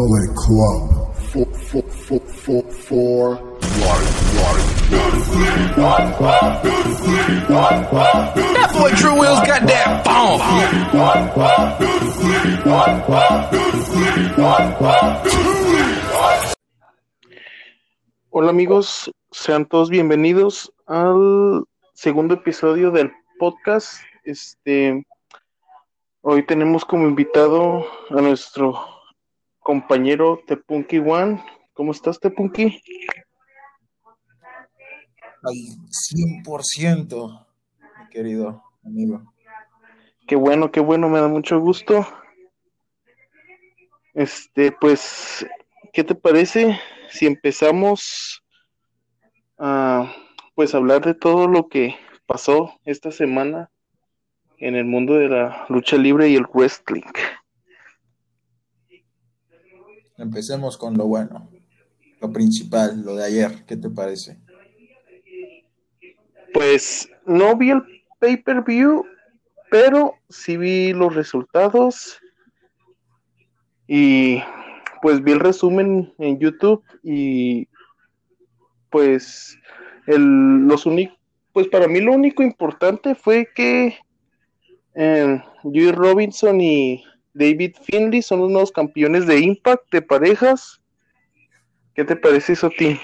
Bullet Club. For, for, for, for, for That boy True Will's got that bomb. Hola amigos, sean todos bienvenidos al segundo episodio del podcast. Este, hoy tenemos como invitado a nuestro compañero Tepunki One. ¿Cómo estás, Tepunki? al 100%, mi querido amigo. Qué bueno, qué bueno, me da mucho gusto. Este, pues, ¿qué te parece si empezamos a pues hablar de todo lo que pasó esta semana en el mundo de la lucha libre y el wrestling? Empecemos con lo bueno, lo principal, lo de ayer. ¿Qué te parece? Pues no vi el pay-per-view, pero sí vi los resultados y pues vi el resumen en YouTube y pues el, los únicos, pues para mí lo único importante fue que eh, Joey Robinson y David Finley son los nuevos campeones de Impact de parejas. ¿Qué te parece eso a ti?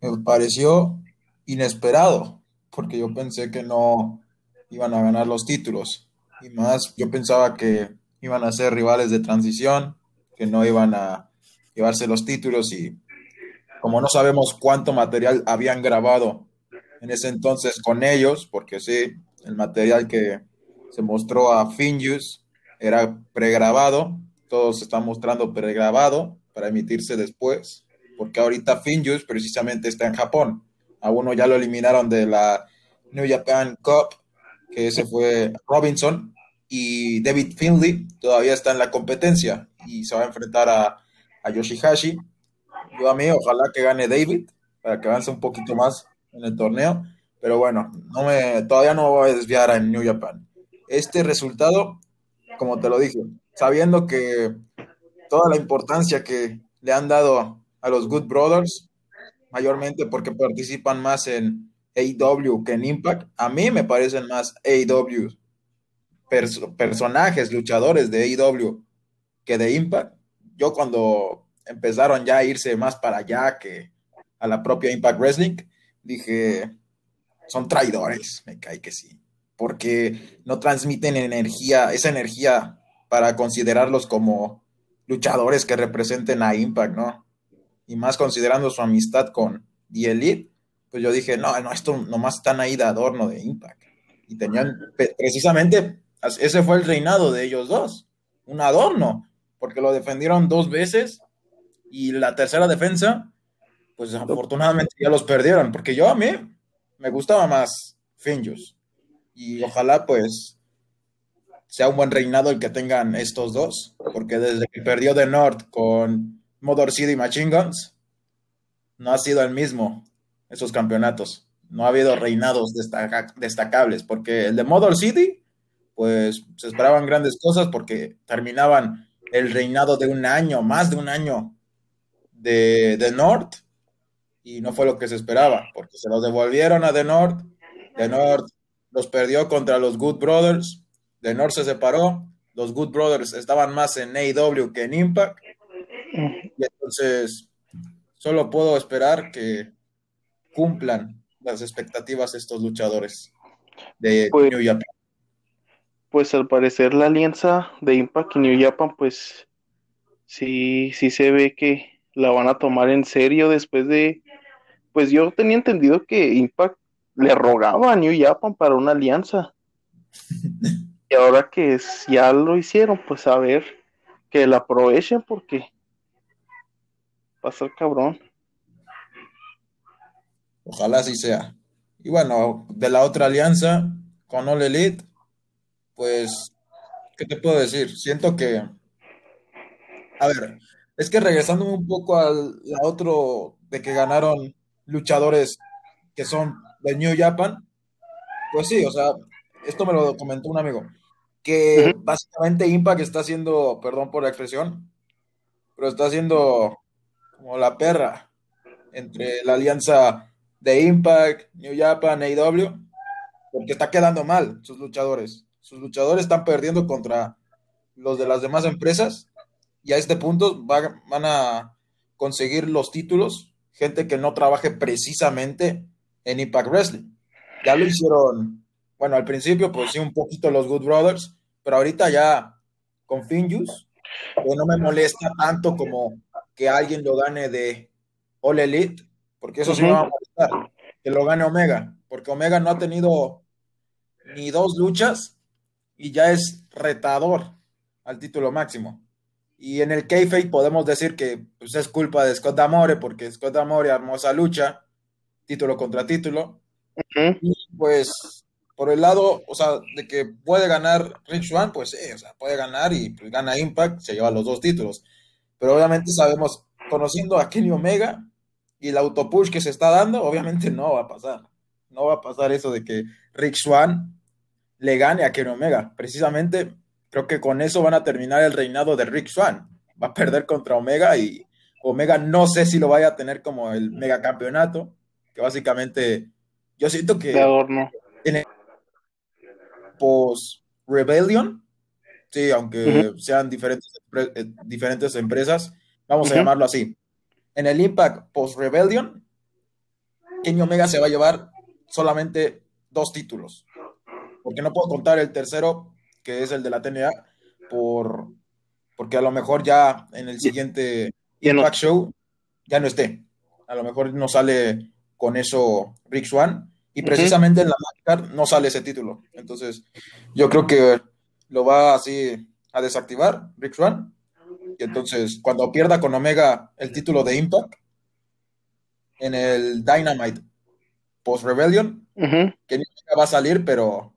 Me pareció inesperado, porque yo pensé que no iban a ganar los títulos. Y más, yo pensaba que iban a ser rivales de transición, que no iban a llevarse los títulos y como no sabemos cuánto material habían grabado en ese entonces con ellos, porque sí, el material que se mostró a Finjus era pregrabado, todo se está mostrando pregrabado para emitirse después, porque ahorita Finjus precisamente está en Japón. A uno ya lo eliminaron de la New Japan Cup, que ese fue Robinson, y David Finley todavía está en la competencia y se va a enfrentar a, a Yoshihashi. Yo a mí, ojalá que gane David para que avance un poquito más en el torneo, pero bueno, no me, todavía no voy a desviar en New Japan. Este resultado, como te lo dije, sabiendo que toda la importancia que le han dado a los Good Brothers, mayormente porque participan más en AEW que en Impact, a mí me parecen más AEW perso personajes, luchadores de AEW que de Impact. Yo cuando empezaron ya a irse más para allá que a la propia Impact Wrestling, dije, son traidores, me cae que sí, porque no transmiten energía, esa energía para considerarlos como luchadores que representen a Impact, ¿no? Y más considerando su amistad con The Elite, pues yo dije, no, no, esto nomás están ahí de adorno de Impact. Y tenían, precisamente, ese fue el reinado de ellos dos, un adorno, porque lo defendieron dos veces y la tercera defensa, pues afortunadamente ya los perdieron, porque yo a mí me gustaba más Finjus y ojalá pues sea un buen reinado el que tengan estos dos, porque desde que perdió de North con Motor City Machine Guns, no ha sido el mismo esos campeonatos. No ha habido reinados destaca destacables, porque el de Motor City pues se esperaban grandes cosas porque terminaban el reinado de un año, más de un año de, de North, y no fue lo que se esperaba, porque se los devolvieron a The North, The North los perdió contra los Good Brothers, The North se separó, los Good Brothers estaban más en AEW que en Impact, y entonces solo puedo esperar que cumplan las expectativas estos luchadores de Pues- New Japan. Pues al parecer la alianza de Impact y New Japan, pues sí, sí se ve que la van a tomar en serio después de, pues yo tenía entendido que Impact le rogaba a New Japan para una alianza. Y ahora que es- ya lo hicieron, pues a ver, que la aprovechen porque va a ser cabrón. Ojalá así sea. Y bueno, de la otra alianza con All Elite, pues, ¿qué te puedo decir? Siento que, a ver, es que regresando un poco al otro de que ganaron luchadores que son de New Japan, pues sí, o sea, esto me lo comentó un amigo, que básicamente Impact está haciendo, perdón por la expresión, pero está haciendo como la perra entre la alianza de Impact, New Japan, AEW, porque está quedando mal sus luchadores. Sus luchadores están perdiendo contra los de las demás empresas y a este punto van a conseguir los títulos gente que no trabaje precisamente en Impact Wrestling. Ya lo hicieron, bueno, al principio pues sí un poquito los Good Brothers, pero ahorita ya con Finjus, pues no me molesta tanto como que alguien lo gane de All Elite, porque eso sí me va a molestar, que lo gane Omega, porque Omega no ha tenido ni dos luchas y ya es retador al título máximo. Y en el kayfabe podemos decir que pues, es culpa de Scott D'Amore, porque Scott D'Amore armó esa lucha, título contra título. Y pues, por el lado, o sea, de que puede ganar Rich Swan, pues sí, o sea, puede ganar y pues, gana Impact, se lleva los dos títulos. Pero obviamente sabemos, conociendo a Kenny Omega y el autopush que se está dando, obviamente no va a pasar. No va a pasar eso de que Rick Swan le gane a Kenny Omega. Precisamente Creo que con eso van a terminar el reinado de Rick Swan. Va a perder contra Omega y Omega no sé si lo vaya a tener como el megacampeonato, que básicamente yo siento que en el post Rebellion, sí, aunque sean diferentes, eh, diferentes empresas, vamos a llamarlo así. En el Impact post Rebellion, Kenny Omega se va a llevar solamente dos títulos, porque no puedo contar el tercero que es el de la TNA, por, porque a lo mejor ya en el siguiente Impact Show ya no esté. A lo mejor no sale con eso Rick Swan y precisamente en la marca no sale ese título. Entonces, yo creo que lo va así a desactivar Rick Swan. Y entonces, cuando pierda con Omega el título de Impact en el Dynamite Post Rebellion, que va a salir, pero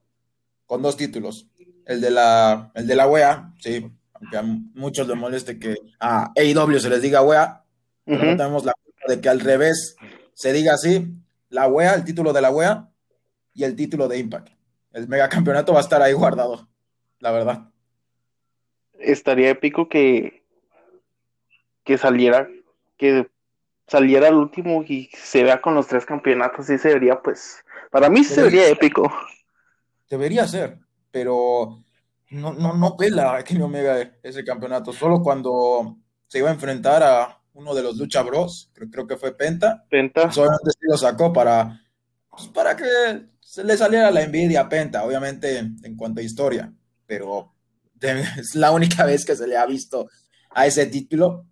con dos títulos el de la, el de la wea, sí, aunque a muchos les moleste que a AEW se les diga wea, pero no tenemos la culpa de que al revés se diga así, la wea, el título de la wea y el título de Impact. El megacampeonato va a estar ahí guardado, la verdad. Estaría épico que, que saliera, que saliera el último y se vea con los tres campeonatos, y se vería, pues, para mí se vería épico. Debería ser pero no, no, no pela a Kenny Omega ese campeonato. Solo cuando se iba a enfrentar a uno de los Lucha Bros, creo, creo que fue Penta. Penta. Solamente lo sacó para, pues, para que se le saliera la envidia a Penta, obviamente en cuanto a historia, pero es la única vez que se le ha visto a ese título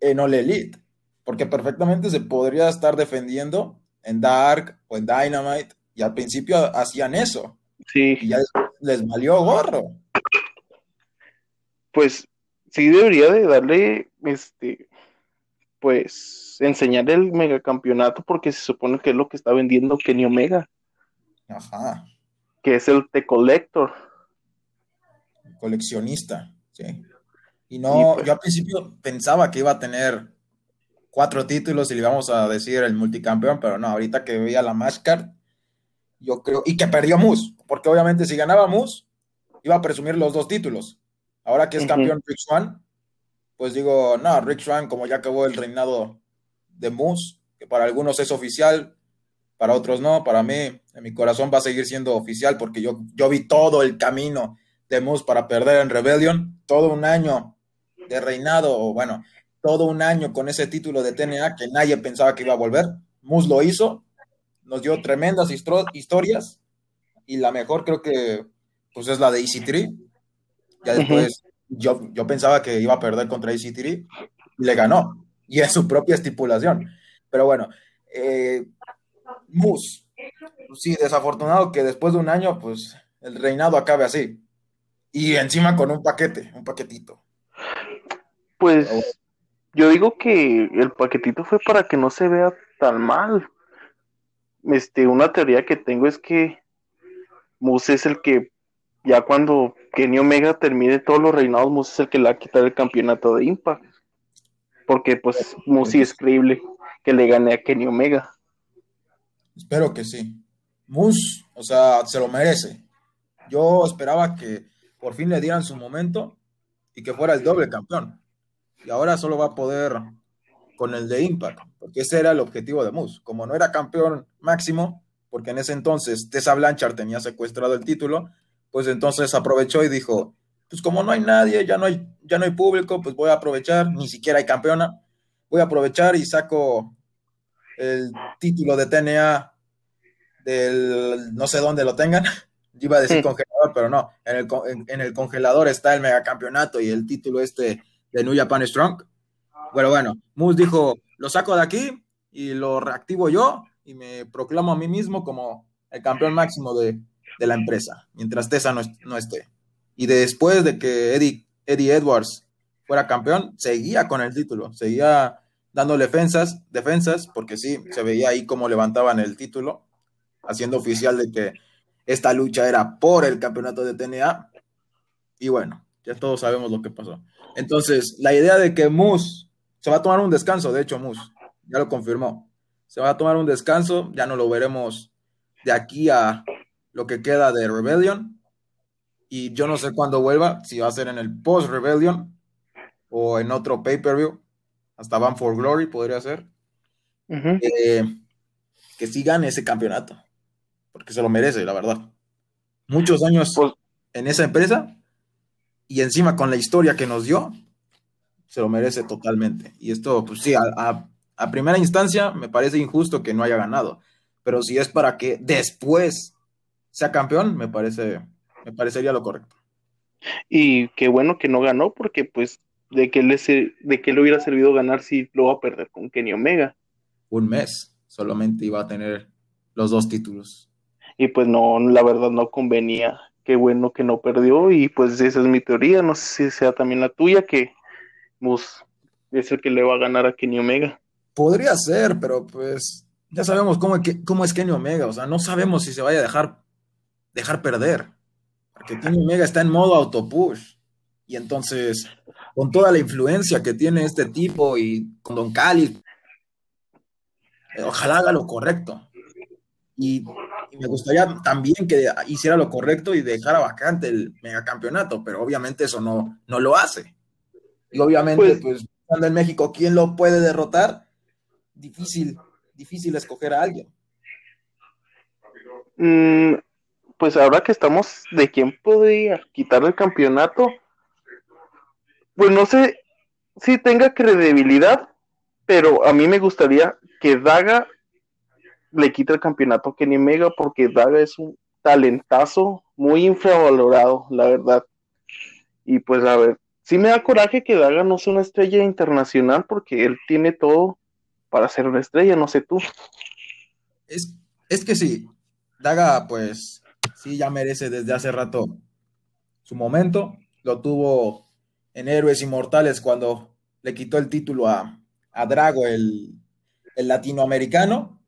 en All Elite, porque perfectamente se podría estar defendiendo en Dark o en Dynamite, y al principio hacían eso. Sí. Y ya les valió gorro. Pues sí debería de darle, este, pues, enseñar el megacampeonato porque se supone que es lo que está vendiendo Kenny Omega. Ajá. Que es el The Collector. Coleccionista, sí. Y no, pues yo al principio pensaba que iba a tener cuatro títulos y le íbamos a decir el multicampeón, pero no, ahorita que veía la Máscara, yo creo, y que perdió Moose, porque obviamente si ganaba Moose, iba a presumir los dos títulos. Ahora que es campeón Rick Swan, pues digo, no, Rick Swan, como ya acabó el reinado de Moose, que para algunos es oficial, para otros no, para mí, en mi corazón va a seguir siendo oficial, porque yo, yo vi todo el camino de Moose para perder en Rebellion, todo un año de reinado, o bueno, todo un año con ese título de TNA que nadie pensaba que iba a volver. Moose lo hizo, nos dio tremendas historias y la mejor creo que pues es la de Easy Tree. Ya después yo, yo pensaba que iba a perder contra y le ganó. Y es su propia estipulación. Pero bueno, eh, Moose, sí, desafortunado que después de un año, pues el reinado acabe así. Y encima con un paquete, un paquetito. Pues yo digo que el paquetito fue para que no se vea tan mal este, una teoría que tengo es que Moose es el que, ya cuando Kenny Omega termine todos los reinados, Moose es el que le va a quitar el campeonato de Impact. Porque, pues, Moose es creíble que le gane a Kenny Omega. Espero que sí. Moose, o sea, se lo merece. Yo esperaba que por fin le dieran su momento y que fuera el doble campeón. Y ahora solo va a poder con el de Impact, porque ese era el objetivo de Moose. Como no era campeón máximo, porque en ese entonces Tessa Blanchard tenía secuestrado el título, pues entonces aprovechó y dijo, pues como no hay nadie, ya no hay, ya no hay público, pues voy a aprovechar, ni siquiera hay campeona, voy a aprovechar y saco el título de TNA del no sé dónde lo tengan. iba a decir congelador, pero no. En el, en, el, congelador está el megacampeonato y el título este de New Japan Strong. Pero bueno, Moose dijo, lo saco de aquí y lo reactivo yo y me proclamo a mí mismo como el campeón máximo de, de la empresa, mientras Tessa no, no, esté. Y después de que Eddie, Eddie Edwards fuera campeón, seguía con el título, seguía dando defensas, defensas, porque sí, se veía ahí cómo levantaban el título, haciendo oficial de que esta lucha era por el campeonato de TNA. Y bueno, ya todos sabemos lo que pasó. Entonces, la idea de que Moose se va a tomar un descanso, de hecho, Moose ya lo confirmó. Se va a tomar un descanso, ya no lo veremos de aquí a lo que queda de Rebellion. Y yo no sé cuándo vuelva, si va a ser en el post-Rebellion o en otro pay-per-view. Hasta Van for Glory podría ser. eh, que sigan ese campeonato porque se lo merece, la verdad. Muchos años pues, en esa empresa y encima con la historia que nos dio, se lo merece totalmente. Y esto, pues sí, a, primera instancia me parece injusto que no haya ganado, pero si es para que después sea campeón, me parece, me parecería lo correcto. Y qué bueno que no ganó, porque pues de que le, de que le hubiera servido ganar si lo va a perder con Kenny Omega. Un mes solamente iba a tener los dos títulos y pues no, la verdad no convenía. Qué bueno que no perdió y pues esa es mi teoría, no sé si sea también la tuya, que pues, es el que le va a ganar a Kenny Omega. Podría ser, pero pues ya sabemos cómo, cómo es Kenny Omega, o sea, no sabemos si se vaya a dejar, dejar perder, porque Kenny Omega está en modo autopush y entonces con toda la influencia que tiene este tipo y con Don Cali, ojalá haga lo correcto. Y y me gustaría también que hiciera lo correcto y dejara vacante el megacampeonato, pero obviamente eso no, no lo hace. Y obviamente, pues, cuando en México, ¿quién lo puede derrotar? Difícil, difícil escoger a alguien. Mm, pues ahora que estamos de quién podría quitar el campeonato, pues no sé si tenga credibilidad, pero a mí me gustaría que Daga le quita el campeonato a Kenny Mega porque Daga es un talentazo muy infravalorado, la verdad. Y pues a ver, sí me da coraje que Daga no sea una estrella internacional porque él tiene todo para ser una estrella, no sé tú. Es, es que sí, Daga pues sí ya merece desde hace rato su momento, lo tuvo en Héroes Inmortales cuando le quitó el título a, a Drago, el, el latinoamericano,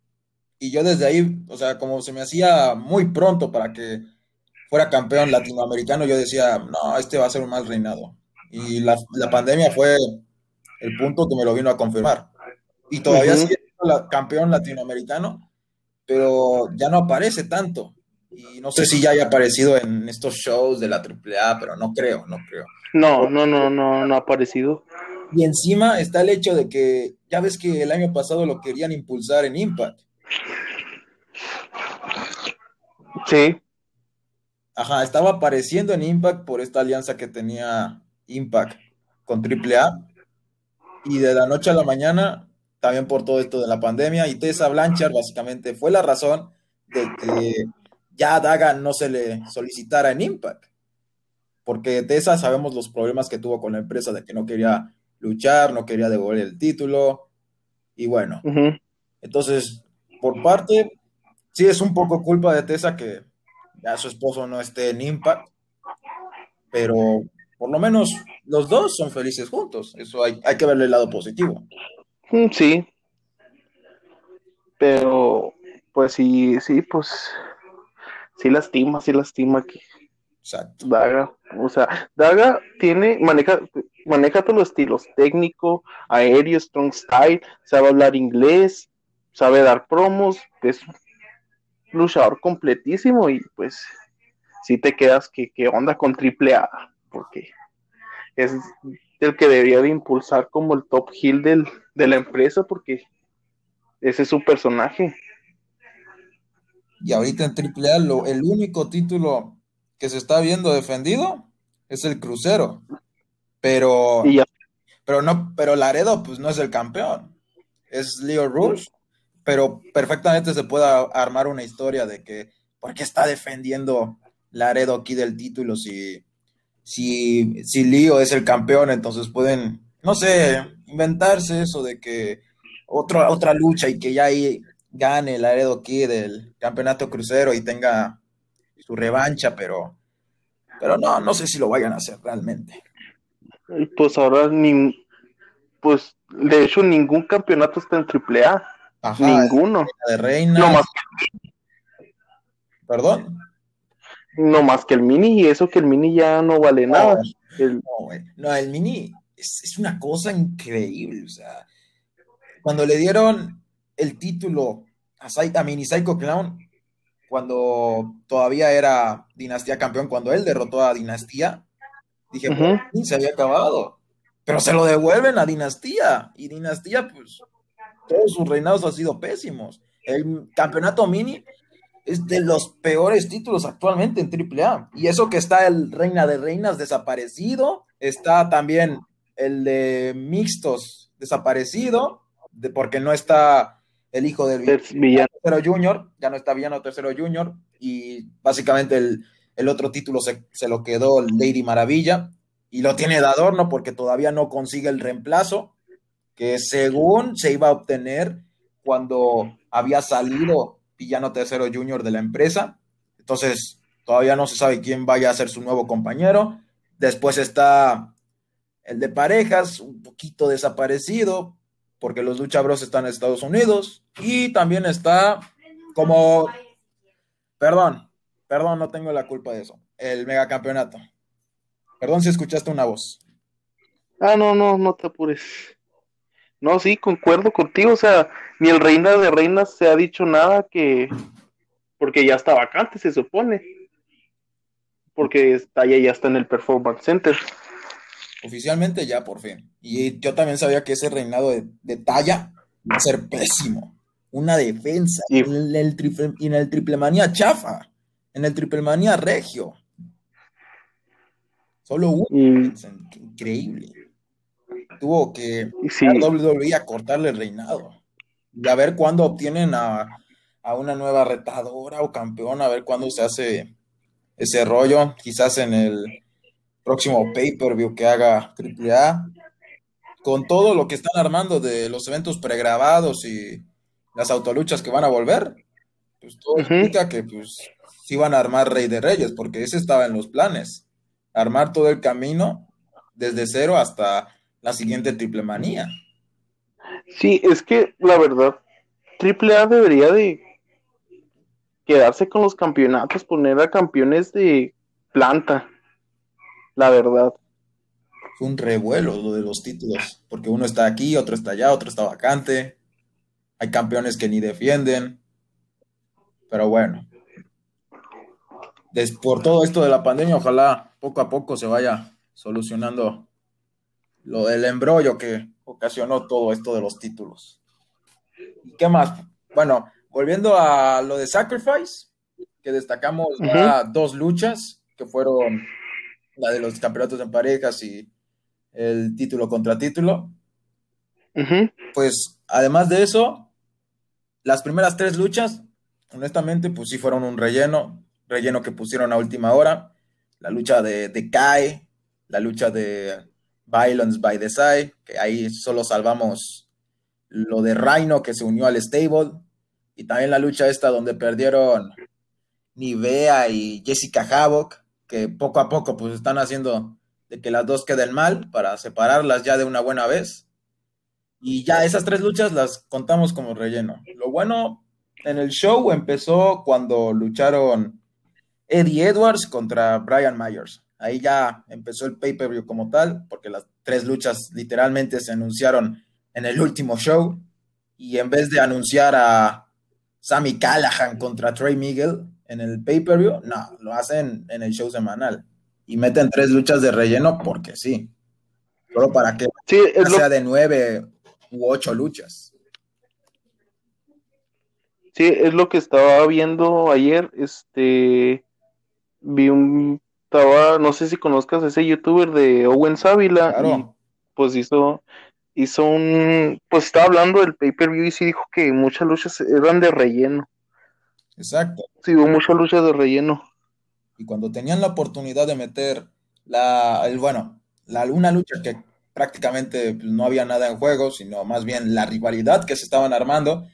y yo desde ahí, o sea, como se me hacía muy pronto para que fuera campeón latinoamericano, yo decía, no, este va a ser un mal reinado. Y la, pandemia fue el punto que me lo vino a confirmar. Y todavía sigue siendo campeón latinoamericano, pero ya no aparece tanto. Y no sé si ya haya aparecido en estos shows de la AAA, pero no creo, no creo. No, no, no, no, no ha aparecido. Y encima está el hecho de que ya ves que el año pasado lo querían impulsar en Impact. Sí. Ajá, estaba apareciendo en Impact por esta alianza que tenía Impact con AAA. Y de la noche a la mañana, también por todo esto de la pandemia, y Tessa Blanchard básicamente fue la razón de que ya Daga no se le solicitara en Impact. Porque Tessa sabemos los problemas que tuvo con la empresa de que no quería luchar, no quería devolver el título. Y bueno, entonces por parte, sí es un poco culpa de Tessa que ya su esposo no esté en Impact, pero por lo menos los dos son felices juntos. Eso hay, hay que verle el lado positivo. Mm, sí. Pero, pues sí, sí, pues sí lastima, sí lastima que Exacto. Daga, o sea, Daga tiene, maneja, maneja todos los estilos, técnico, aéreo, strong style, sabe hablar inglés, sabe dar promos, es un luchador completísimo y pues sí te quedas que qué onda con Triple A, porque es el que debería de impulsar como el top heel del, de la empresa, porque ese es su personaje. Y ahorita en AAA lo, el único título que se está viendo defendido es el crucero. Pero, pero no, pero Laredo pues no es el campeón. Es Leo Rush. Pero perfectamente se puede armar una historia de que ¿por qué está defendiendo Laredo aquí del título si, si, si Leo es el campeón? Entonces pueden, no sé, inventarse eso de que otra, otra lucha y que ya ahí gane Laredo aquí del campeonato crucero y tenga su revancha, pero, pero no, no sé si lo vayan a hacer realmente. pues ahora ni, pues de hecho ningún campeonato está en Triple A, Ajá, ninguno. de reina. No más, Perdón. no más que el mini, y eso que el mini ya no vale nada. El- No. No, el mini es, es una cosa increíble. O sea, cuando le dieron el título a, Sai- a Mini Psycho Clown, cuando todavía era Dinastía campeón, cuando él derrotó a Dinastía, dije, Ujú. "Por fin se había acabado. Pero se lo devuelven a Dinastía. Y Dinastía, pues, todos sus reinados han sido pésimos. El campeonato mini es de los peores títulos actualmente en AAA. Y eso que está el Reina de Reinas desaparecido, está también el de Mixtos desaparecido, de, porque no está el hijo del villano. tercero junior, ya no está Villano tercero junior, y básicamente el, el otro título se, se lo quedó Lady Maravilla, y lo tiene de adorno porque todavía no consigue el reemplazo, que según se iba a obtener cuando había salido Villano tercero junior de la empresa, entonces todavía no se sabe quién vaya a ser su nuevo compañero, después está el de parejas, un poquito desaparecido, porque los Lucha Bros están en Estados Unidos. Y también está como, perdón, perdón, no tengo la culpa de eso, el megacampeonato. Perdón si escuchaste una voz. Ah, no, no, no te apures. No, sí, concuerdo contigo, o sea, ni el Reina de Reinas se ha dicho nada que, porque ya está vacante, se supone. Porque está ya, ya está en el Performance Center. Oficialmente ya por fin. Y yo también sabía que ese reinado de, de talla va a ser pésimo. Una defensa. Sí. En el triple, en el triple manía chafa. En el triple manía regio. Solo uno. Y, Increíble. Tuvo que y sí, a WWE a cortarle el reinado. Y a ver cuándo obtienen a, a una nueva retadora o campeona, a ver cuándo se hace ese rollo. Quizás en el próximo pay-per-view que haga AAA. Con todo lo que están armando de los eventos pregrabados y las autoluchas que van a volver, pues todo Ujú. indica que pues sí van a armar Rey de Reyes, porque ese estaba en los planes. Armar todo el camino desde cero hasta la siguiente triple manía. sí, es que la verdad, Triple A debería de quedarse con los campeonatos, poner a campeones de planta, la verdad. Fue un revuelo lo de los títulos, porque uno está aquí, otro está allá, otro está vacante. Hay campeones que ni defienden. Pero bueno. Por todo esto de la pandemia, ojalá poco a poco se vaya solucionando lo del embrollo que ocasionó todo esto de los títulos. ¿Y qué más? Bueno, volviendo a lo de Sacrifice, que destacamos ya dos luchas, que fueron la de los campeonatos en parejas y el título contra título. Pues además de eso, las primeras tres luchas, honestamente, pues sí fueron un relleno, relleno que pusieron a última hora. La lucha de, de Kai, la lucha de Violence by the Side, que ahí solo salvamos lo de Rhino que se unió al stable, y también la lucha esta donde perdieron Nivea y Jessica Havoc, que poco a poco pues están haciendo de que las dos queden mal para separarlas ya de una buena vez. Y ya esas tres luchas las contamos como relleno. Lo bueno en el show empezó cuando lucharon Eddie Edwards contra Brian Myers. Ahí ya empezó el pay-per-view como tal, porque las tres luchas literalmente se anunciaron en el último show. Y en vez de anunciar a Sammy Callahan contra Trey Miguel, en el pay-per-view, no, lo hacen en el show semanal. Y meten tres luchas de relleno porque sí. Solo para que Sí, es lo, sea de nueve u ocho luchas. sí, es lo que estaba viendo ayer. Este, vi un, estaba, no sé si conozcas a ese youtuber de Owen Ávila y Claro. pues hizo, hizo un, pues estaba hablando del pay-per-view y sí dijo que muchas luchas eran de relleno. Exacto. Sí, hubo muchas luchas de relleno. Y cuando tenían la oportunidad de meter la, el, bueno, la, una lucha que prácticamente pues, no había nada en juego, sino más bien la rivalidad que se estaban armando,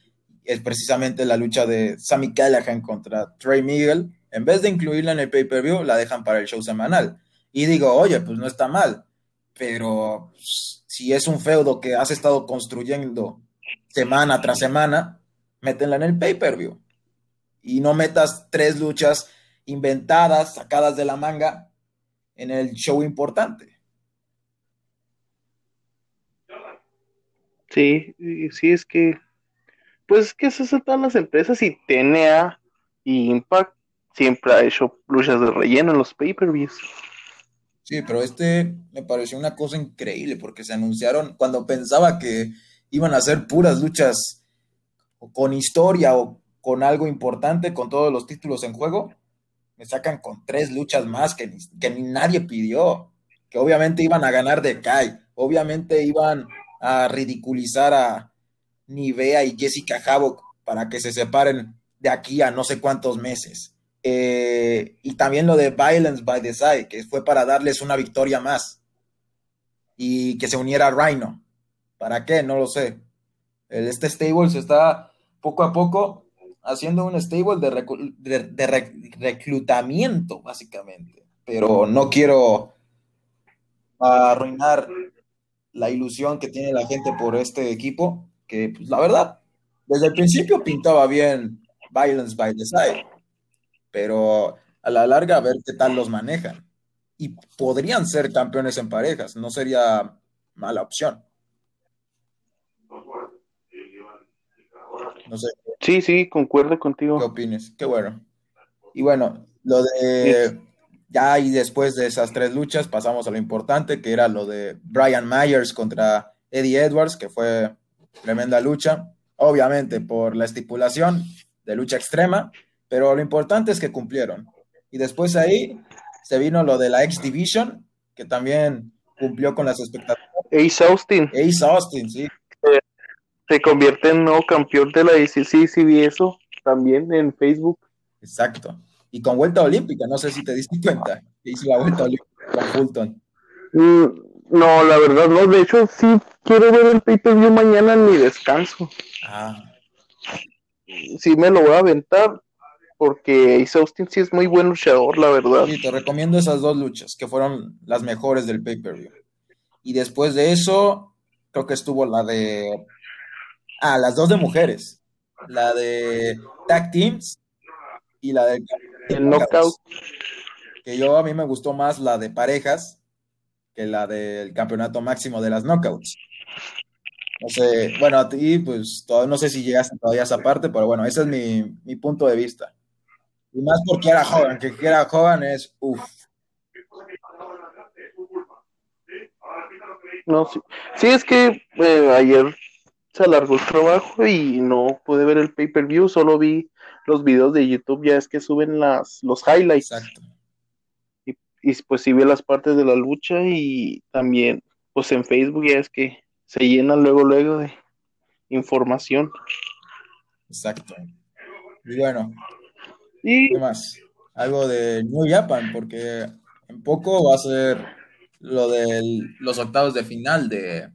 es precisamente la lucha de Sammy Callahan contra Trey Miguel. En vez de incluirla en el pay-per-view, la dejan para el show semanal. Y digo, oye, pues no está mal, pero pues, si es un feudo que has estado construyendo semana tras semana, métenla en el pay-per-view. Y no metas tres luchas inventadas, sacadas de la manga en el show importante. Sí, sí, es que, pues es que son todas las empresas y TNA y Impact siempre ha hecho luchas de relleno en los pay-per-views. Sí, pero este me pareció una cosa increíble porque se anunciaron cuando pensaba que iban a ser puras luchas o con historia o con algo importante, con todos los títulos en juego, me sacan con tres luchas más que ni, que ni nadie pidió, que obviamente iban a ganar de Kai, obviamente iban a ridiculizar a Nivea y Jessica Havoc para que se separen de aquí a no sé cuántos meses. Eh, y también lo de Violence by Design, que fue para darles una victoria más y que se uniera Rhino. ¿Para qué? No lo sé. Este stable se está poco a poco haciendo un stable de, de- de rec- reclutamiento, básicamente. Pero no quiero arruinar la ilusión que tiene la gente por este equipo, que pues, la verdad, desde el principio pintaba bien Violence by Design, pero a la larga a ver qué tal los manejan. Y podrían ser campeones en parejas, no sería mala opción. No sé Sí, sí, concuerdo qué contigo. opines. Qué bueno. Y bueno, lo de ya y después de esas tres luchas pasamos a lo importante, que era lo de Brian Myers contra Eddie Edwards, que fue tremenda lucha, obviamente por la estipulación de lucha extrema, pero lo importante es que cumplieron. Y después ahí se vino lo de la X Division, que también cumplió con las expectativas. Ace Austin Ace Austin, sí, se convierte en nuevo campeón de la ICC, sí vi eso también en Facebook. exacto. Y con vuelta olímpica, no sé si te diste cuenta, que hizo la vuelta olímpica con Fulton. Mm, No, la verdad no, de hecho sí quiero ver el pay-per-view mañana en mi descanso. Ah, Sí me lo voy a aventar porque Ace Austin sí es muy buen luchador, la verdad. sí, te recomiendo esas dos luchas, que fueron las mejores del pay-per-view. Y después de eso, creo que estuvo la de... Ah, las dos de mujeres. La de Tag Teams y la de... El knockout. Que yo a mí me gustó más la de parejas que la del campeonato máximo de las knockouts. No sé, bueno, a ti, pues todavía no sé si llegaste todavía a esa parte, pero bueno, ese es mi, mi punto de vista. Y más porque era Hogan, que era Hogan es uff. No, sí. Sí, es que eh, ayer se alargó el trabajo y no pude ver el pay-per-view, solo vi los videos de YouTube, ya es que suben las, los highlights. Exacto. Y pues sí vi las partes de la lucha y también, pues en Facebook ya es que se llena luego, luego de información. Exacto. Y bueno, Y ¿qué más? Algo de New Japan, porque en poco va a ser lo de los octavos de final de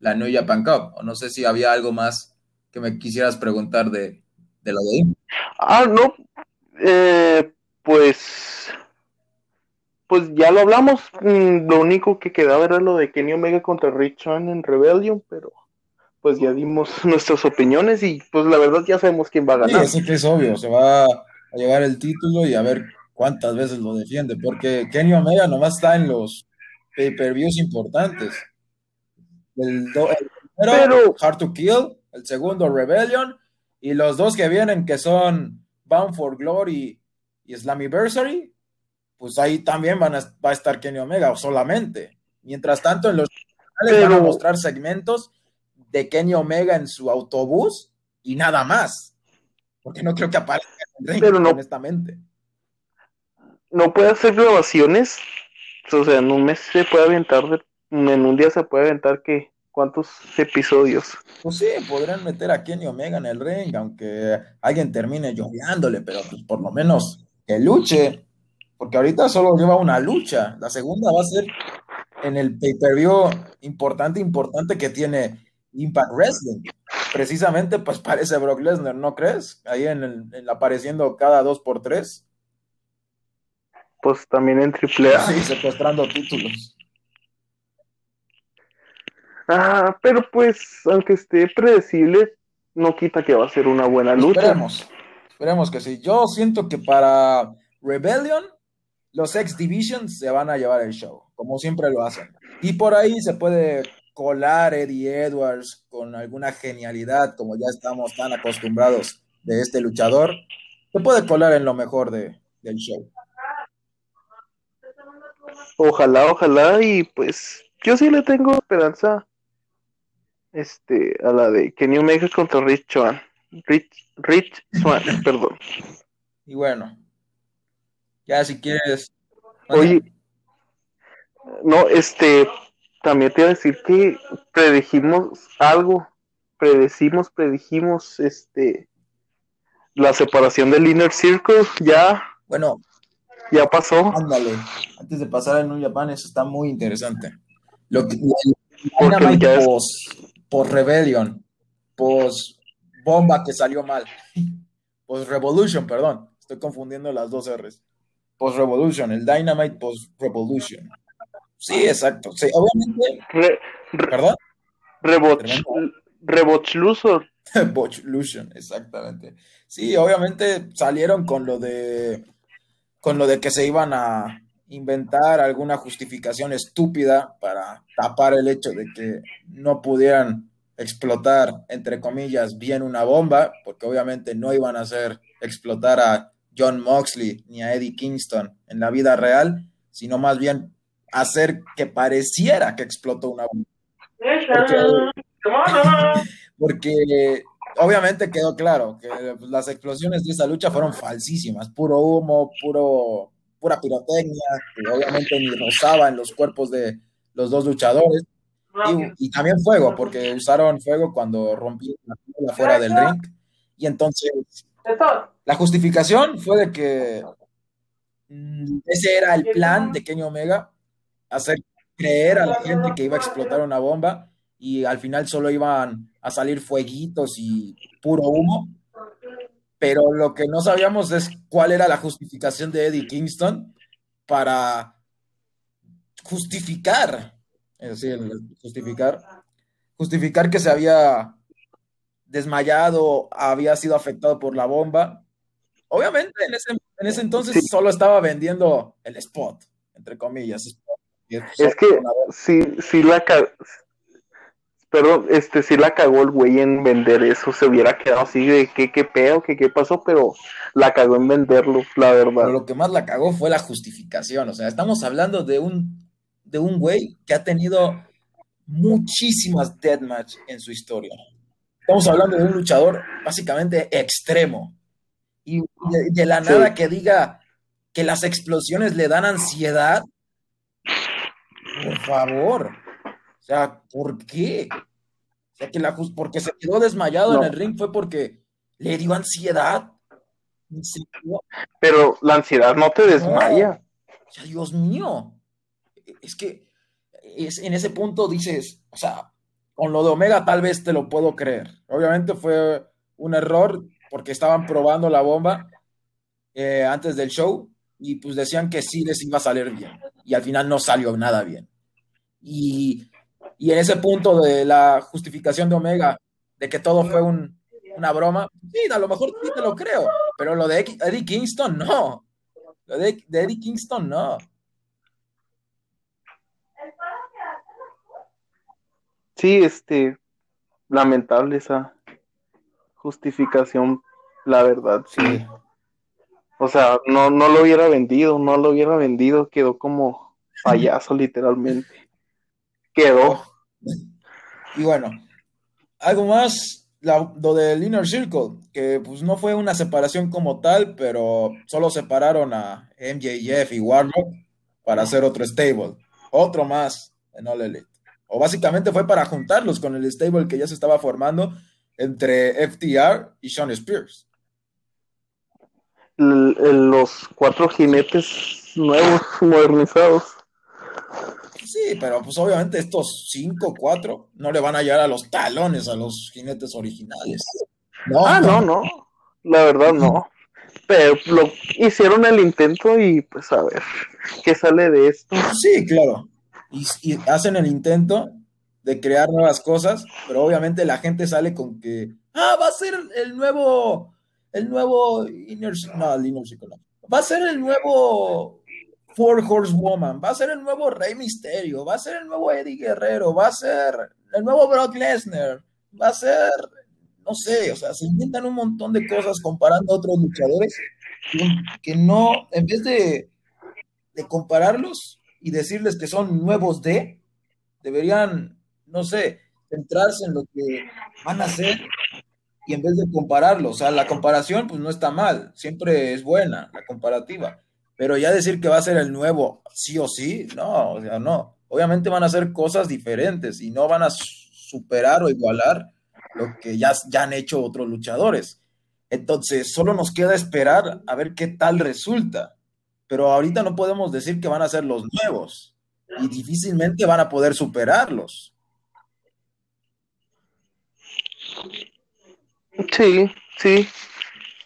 la New Japan Cup. O no sé si había algo más que me quisieras preguntar de, de lo de Impact. Ah, no, eh, pues, pues ya lo hablamos. Mm, Lo único que quedaba era lo de Kenny Omega contra Rich Swann en Rebellion, pero pues ya dimos nuestras opiniones y pues la verdad ya sabemos quién va a Sí, ganar. eso que es obvio, se va a llevar el título y a ver cuántas veces lo defiende, porque Kenny Omega nomás está en los pay-per-views importantes. El, do- el primero, Pero- Hard to Kill, el segundo, Rebellion, y los dos que vienen que son Bound for Glory y Slammiversary, pues ahí también van a, va a estar Kenny Omega solamente. Mientras tanto, en los finales van a Pero- mostrar segmentos de Kenny Omega en su autobús y nada más. Porque no creo que aparezca en el ring, Pero no- honestamente. no puede hacer grabaciones. O sea, en un mes se puede aventar, de- en un día se puede aventar que cuántos episodios. Pues sí, podrían meter a Kenny Omega en el ring, aunque alguien termine lloviándole, pero pues por lo menos que luche, porque ahorita solo lleva una lucha. La segunda va a ser en el pay-per-view importante, importante que tiene Impact Wrestling. Precisamente, pues parece Brock Lesnar, ¿no crees? Ahí en el, en- apareciendo cada dos por tres, Pues también en AAA. sí, secuestrando títulos. Ah, pero pues, aunque esté predecible, no quita que va a ser una buena lucha. Esperemos, esperemos que sí. Yo siento que para Rebellion, los X Divisions se van a llevar el show, como siempre lo hacen. Y por ahí se puede colar Eddie Edwards con alguna genialidad, como ya estamos tan acostumbrados de este luchador. Se puede colar en lo mejor de, del show. Ojalá, ojalá, y pues yo sí le tengo esperanza este, a la de Kenny Omega contra Rich Swan. Rich, Rich Swan, perdón. Y bueno, ya si quieres. Oye, no, este, también te iba a decir que predijimos algo, predecimos, predijimos, este, la separación del Inner Circle, ya, Bueno, ya pasó, Ándale, antes de pasar en New Japan, eso está muy interesante. Lo que, Dynamite ya es- post, Rebellion, post Bomba que salió mal, post Revolution, perdón, estoy confundiendo las dos R's. Post Revolution, el Dynamite post Revolution. Sí, exacto. Sí, obviamente, Re, re, perdón, Reboch, Tremendo. Rebochlusor, Botchlusion, exactamente. Sí, obviamente salieron con lo de con lo de que se iban a inventar alguna justificación estúpida para tapar el hecho de que no pudieran explotar, entre comillas, bien una bomba, porque obviamente no iban a hacer explotar a John Moxley ni a Eddie Kingston en la vida real, sino más bien hacer que pareciera que explotó una bomba. Porque obviamente quedó claro que las explosiones de esa lucha fueron falsísimas, puro humo, puro, pura pirotecnia, que obviamente ni rozaba en los cuerpos de los dos luchadores. Y, y también fuego, porque usaron fuego cuando rompieron la tabla fuera del ring. Y entonces la justificación fue de que mm, ese era el plan de Kenny Omega, hacer creer a la gente que iba a explotar una bomba y al final solo iban a salir fueguitos y puro humo. Pero lo que no sabíamos es cuál era la justificación de Eddie Kingston para justificar, es decir, justificar, justificar que se había desmayado, había sido afectado por la bomba. Obviamente en ese, en ese entonces Sí. solo estaba vendiendo el spot, entre comillas. spot. Es que sí, sí la perdón, este sí la cagó el güey en vender eso, se hubiera quedado así de qué, qué pedo, qué, qué pasó, pero la cagó en venderlo, la Pero verdad. lo que más la cagó fue la justificación. O sea, estamos hablando de un, de un güey que ha tenido muchísimas deathmatch en su historia. Estamos hablando de un luchador básicamente extremo. Y de, de la Sí. nada que diga que las explosiones le dan ansiedad. Por favor. O sea, ¿por qué? O sea, que la porque se quedó desmayado No. en el ring fue porque le dio ansiedad. Pero la ansiedad no te desmaya. O sea, Dios mío. Es que es, en ese punto dices, o sea, con lo de Omega tal vez te lo puedo creer. Obviamente fue un error porque estaban probando la bomba eh, antes del show y pues decían que sí les iba a salir bien. Y al final no salió nada bien. Y, y en ese punto de la justificación de Omega, de que todo fue un- una broma, sí, a lo mejor sí te lo creo, pero lo de Eddie- Kingston no. Lo de, de Eddie Kingston no. Sí, este, lamentable esa justificación, la verdad, sí. O sea, no, no lo hubiera vendido, no lo hubiera vendido, quedó como payaso literalmente. Quedó. Y bueno, algo más, la- lo del Inner Circle, que pues no fue una separación como tal, pero solo separaron a MJF y Warlock para hacer otro stable, otro más en All Elite. O básicamente fue para juntarlos con el stable que ya se estaba formando entre FTR y Sean Spears. L- el- los cuatro jinetes nuevos, modernizados. Sí, pero pues obviamente estos cinco, cuatro, no le van a llegar a los talones a los jinetes originales. No, Ah, no, no. La verdad no. Pero lo hicieron el intento y pues a ver qué sale de esto. Sí, claro. Y, y hacen el intento de crear nuevas cosas, pero obviamente la gente sale con que, ah, va a ser el nuevo, el nuevo Inner, no, el Inner va a ser el nuevo Four Horsewoman, va a ser el nuevo Rey Misterio, va a ser el nuevo Eddie Guerrero, va a ser el nuevo Brock Lesnar, va a ser, no sé, o sea, se inventan un montón de cosas comparando a otros luchadores que- no, en vez de, de compararlos y decirles que son nuevos de, deberían, no sé, centrarse en lo que van a hacer y en vez de compararlos, o sea, la comparación pues no está mal, siempre es buena la comparativa, pero ya decir que va a ser el nuevo sí o sí, no, o sea, no, obviamente van a hacer cosas diferentes y no van a su- superar o igualar lo que ya, ya han hecho otros luchadores. Entonces, solo nos queda esperar a ver qué tal resulta. Pero ahorita no podemos decir que van a ser los nuevos y difícilmente van a poder superarlos. Sí, sí.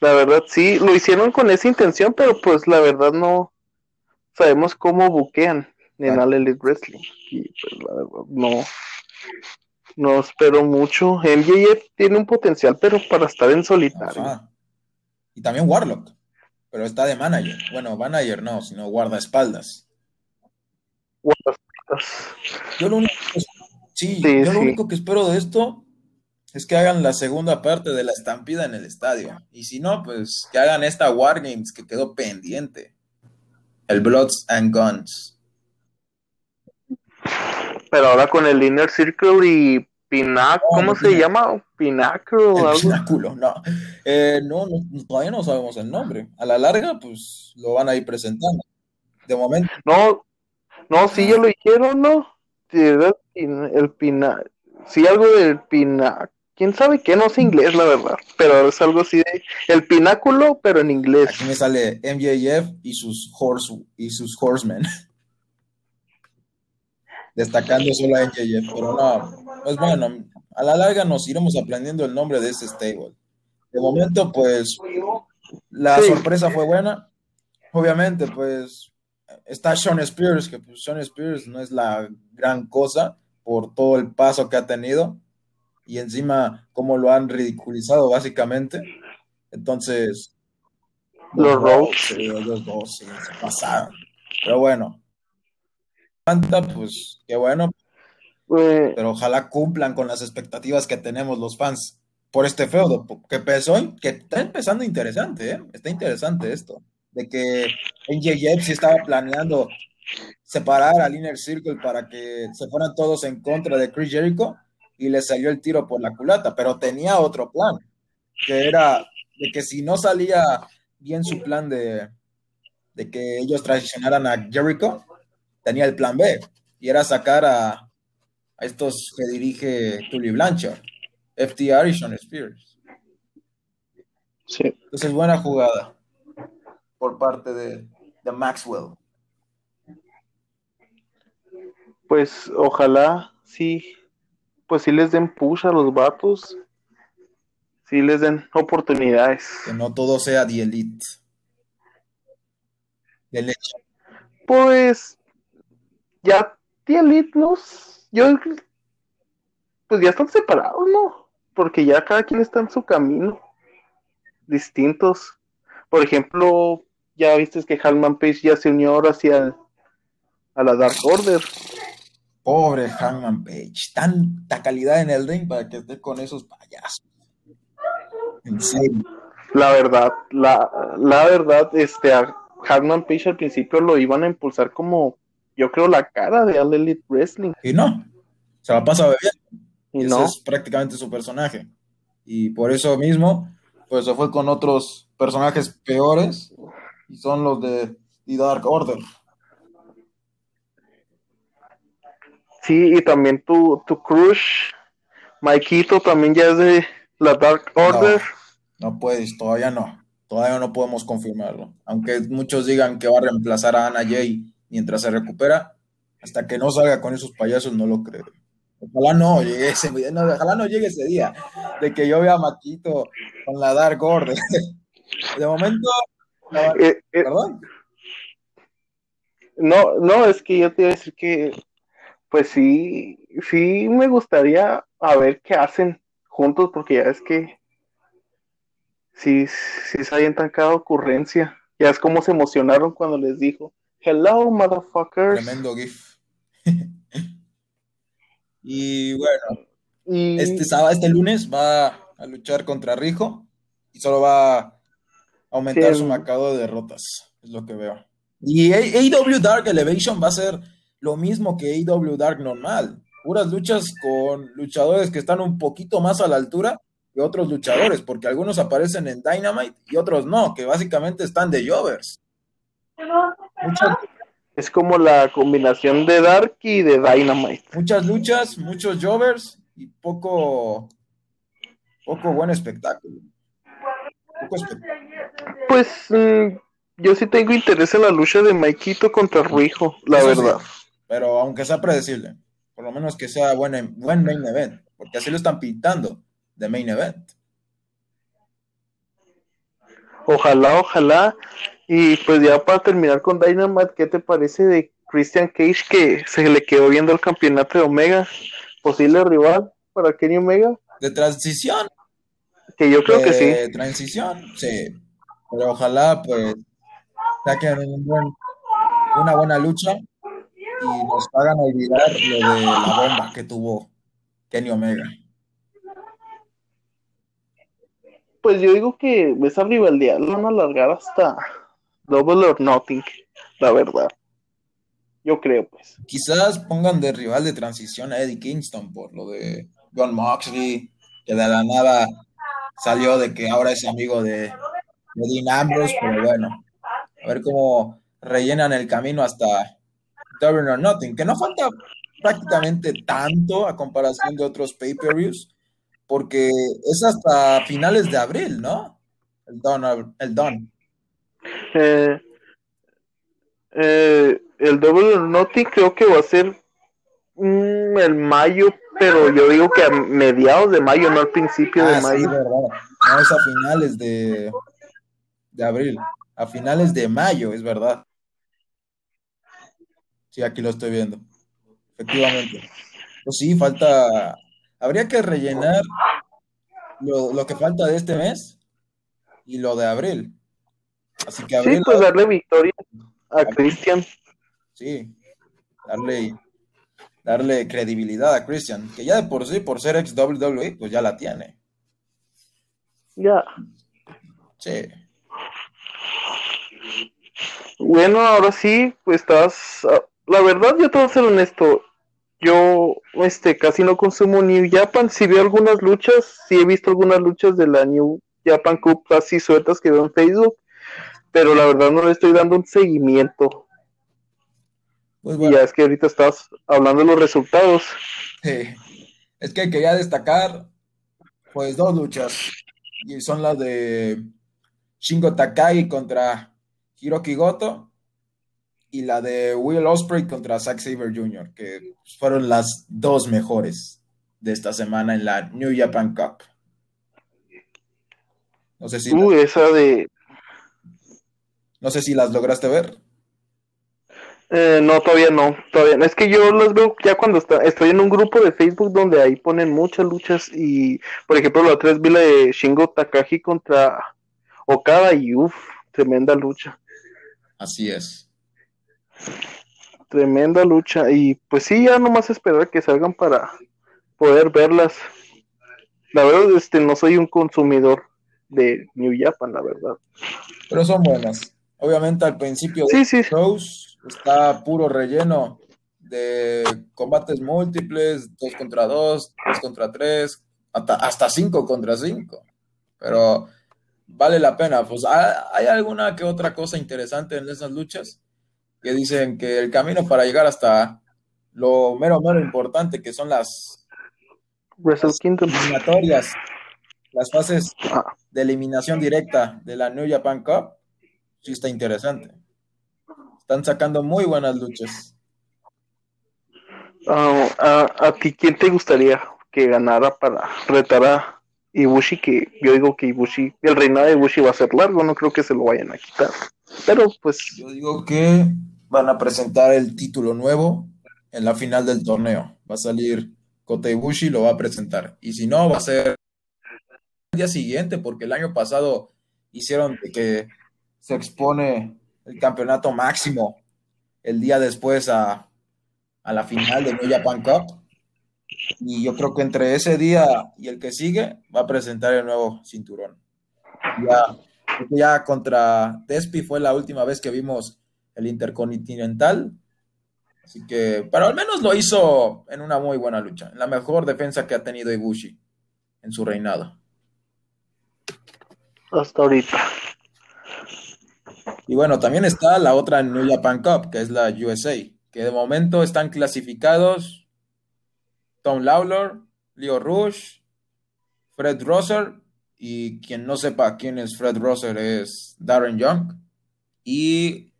La verdad sí. Lo hicieron con esa intención, pero pues la verdad no sabemos cómo buquean en. All Elite Wrestling. Y pues la verdad no. No espero mucho. MJF tiene un potencial, pero para estar en solitario. Ajá. Y también Warlock, pero está de manager. Bueno, manager no, sino guardaespaldas. Yo lo único que, sí, Sí, yo lo único que espero de esto es que hagan la segunda parte de la estampida en el estadio. Y si no, pues que hagan esta Wargames que quedó pendiente. El Bloods and Guns. Pero ahora con el Inner Circle y Pinac, ¿cómo se llama? Pinacre o El algo. pináculo, no. Eh, no, no, todavía no sabemos el nombre. A la larga, pues lo van a ir presentando. De momento, No, no, sí, ya lo dijeron, ¿no? El Pina, sí, algo del Pina, quién sabe qué, no sé inglés, la verdad, pero es algo así de el pináculo, pero en inglés. aquí me sale MJF y sus horse y sus horsemen. Destacando solo a MJF, pero no, pues bueno, a la larga nos iremos aprendiendo el nombre de ese stable. De momento, pues la Sí. sorpresa fue buena. Obviamente, pues está Sean Spears, que pues Sean Spears no es la gran cosa por todo el paso que ha tenido y encima cómo lo han ridiculizado básicamente. Entonces, Los sí, los dos sí, se pasaron. Pero bueno, Santa, pues qué bueno, Eh, pero ojalá cumplan con las expectativas que tenemos los fans por este feudo, que empezó, que está empezando interesante, ¿eh? Está interesante esto, de que NJF sí estaba planeando separar al Inner Circle para que se fueran todos en contra de Chris Jericho y le salió el tiro por la culata, pero tenía otro plan, que era de que si no salía bien su plan de, de que ellos traicionaran a Jericho, tenía el plan B, y era sacar a, a estos que dirige Tully Blanchard, FTR y Sean Spears. sí. Entonces, buena jugada por parte de, de Maxwell. Pues ojalá sí, pues sí les den push a los vatos, sí les den oportunidades. Que no todo sea The Elite. De leche. Pues ya tía Elite los, yo pues ya están separados, ¿no? Porque ya cada quien está en su camino, distintos. Por ejemplo, ya viste que Halman Page ya se unió ahora hacia el- a la Dark Order. Pobre Hangman Page. Tanta calidad en el ring para que esté con esos payasos. En serio. La verdad, la, la verdad, este, a Hangman Page al principio lo iban a impulsar como, yo creo, la cara de All Elite Wrestling. Y no, se la pasa bebiendo. Y Ese no, es prácticamente su personaje. Y por eso mismo, pues se fue con otros personajes peores, y son los de The Dark Order. Sí, y también tu, tu crush, Maikito, también ya es de la Dark Order. No puedes, todavía no. Todavía no podemos confirmarlo. Aunque muchos digan que va a reemplazar a Ana Jay mientras se recupera, hasta que no salga con esos payasos no lo creo. Ojalá no llegue ese, no, ojalá no llegue ese día de que yo vea a Maquito con la Dark Order. De momento, la- Eh, eh, perdón. no, no, es que yo te iba a decir que, pues sí, sí me gustaría a ver qué hacen juntos, porque ya es que sí, sí se avientan cada ocurrencia. Ya es como se emocionaron cuando les dijo, hello, motherfuckers. Tremendo GIF. y bueno, Y este sábado, este lunes va a luchar contra Rijo y solo va a aumentar Sí. su marcado de derrotas, es lo que veo. Y AEW Dark Elevation va a ser lo mismo que AEW Dark normal, puras luchas con luchadores que están un poquito más a la altura que otros luchadores, porque algunos aparecen en Dynamite y otros no, que básicamente están de Jovers. Muchas, es como la combinación de Dark y de Dynamite. muchas luchas, muchos Jovers y poco, poco buen espectáculo. Poco espectáculo. Pues mm, yo sí tengo interés en la lucha de Maikito contra Rijo, la Eso sí, verdad. Pero aunque sea predecible, por lo menos que sea buen, buen main event, porque así lo están pintando de main event. Ojalá, ojalá. Y pues ya para terminar con Dynamite, ¿qué te parece de Christian Cage que se le quedó viendo el campeonato de Omega? Posible rival para Kenny Omega, De transición, que yo creo que sí. de transición, sí. Pero ojalá pues saquen un buen- una buena lucha y nos hagan olvidar lo de la bomba que tuvo Kenny Omega. Pues yo digo que esa rivalidad la van a alargar hasta Double or Nothing, la verdad. Yo creo, pues. Quizás pongan de rival de transición a Eddie Kingston por lo de John Moxley, que de la nada salió de que ahora es amigo de, de Dean Ambrose, pero bueno, a ver cómo rellenan el camino hasta Double or Nothing, que no falta prácticamente tanto a comparación de otros pay-per-views, porque es hasta finales de abril, ¿no? El Don, el Don. Eh, eh, el Double or Nothing creo que va a ser mm, el mayo, pero yo digo que a mediados de mayo, no al principio de Ah, sí, mayo. verdad. No, es a finales de, de abril. A finales de mayo, es verdad. Sí, aquí lo estoy viendo. Efectivamente. Pues sí, falta. Habría que rellenar lo, lo que falta de este mes y lo de abril. Así que Sí, abril, pues darle victoria a Christian. sí, darle, darle credibilidad a Christian, que ya de por sí, por ser ex WWE, pues ya la tiene. Ya. Sí. Bueno, ahora sí, pues estás. La verdad, yo te voy a ser honesto. Yo, este, casi no consumo New Japan. Si veo algunas luchas, sí he visto algunas luchas de la New Japan Cup así sueltas que veo en Facebook. Pero la verdad no le estoy dando un seguimiento. Pues bueno. ya es que ahorita estás hablando de los resultados. Sí. Es que quería destacar, pues, dos luchas. Y son las de Shingo Takagi contra Hiroki Goto y la de Will Ospreay contra Zack Sabre Jr., que fueron las dos mejores de esta semana en la New Japan Cup. No sé si, Uh, esa de. no sé si las lograste ver. eh, no, todavía no. Todavía no. Es que yo las veo ya cuando está, estoy en un grupo de Facebook donde ahí ponen muchas luchas. Y, por ejemplo, la otra vez vi la de Shingo Takagi contra Okada y uff, tremenda lucha. Así es. Tremenda lucha. Y pues sí, ya nomás esperar que salgan para poder verlas. La verdad, este, no soy un consumidor de New Japan, la verdad. Pero son buenas. Obviamente al principio Sí, sí. shows está puro relleno de combates múltiples, dos contra dos, tres contra tres, hasta, hasta cinco contra cinco. Pero vale la pena. Pues hay alguna que otra cosa interesante en esas luchas que dicen que el camino para llegar hasta lo mero, mero importante que son las Kingdom. eliminatorias, las fases Ah, de eliminación directa de la New Japan Cup, sí está interesante. Están sacando muy buenas luchas. ah, a, a ti, ¿quién te gustaría que ganara para retar a Ibushi? Que yo digo que Ibushi, el reinado de Ibushi va a ser largo, no creo que se lo vayan a quitar. Pero pues, Yo digo que van a presentar el título nuevo en la final del torneo. Va a salir Kota Ibushi, lo va a presentar. Y si no, va a ser el día siguiente, porque el año pasado hicieron que se expone el campeonato máximo el día después a, a la final de New Japan Cup. Y yo creo que entre ese día y el que sigue va a presentar el nuevo cinturón. Ya, contra Despi fue la última vez que vimos el Intercontinental. Así que, pero al menos lo hizo en una muy buena lucha, en la mejor defensa que ha tenido Ibushi en su reinado. hasta ahorita. Y bueno, también está la otra New Japan Cup, que es la USA, que de momento están clasificados Tom Lawlor, Leo Rush, Fred Rosser, y quien no sepa quién es Fred Rosser es Darren Young, y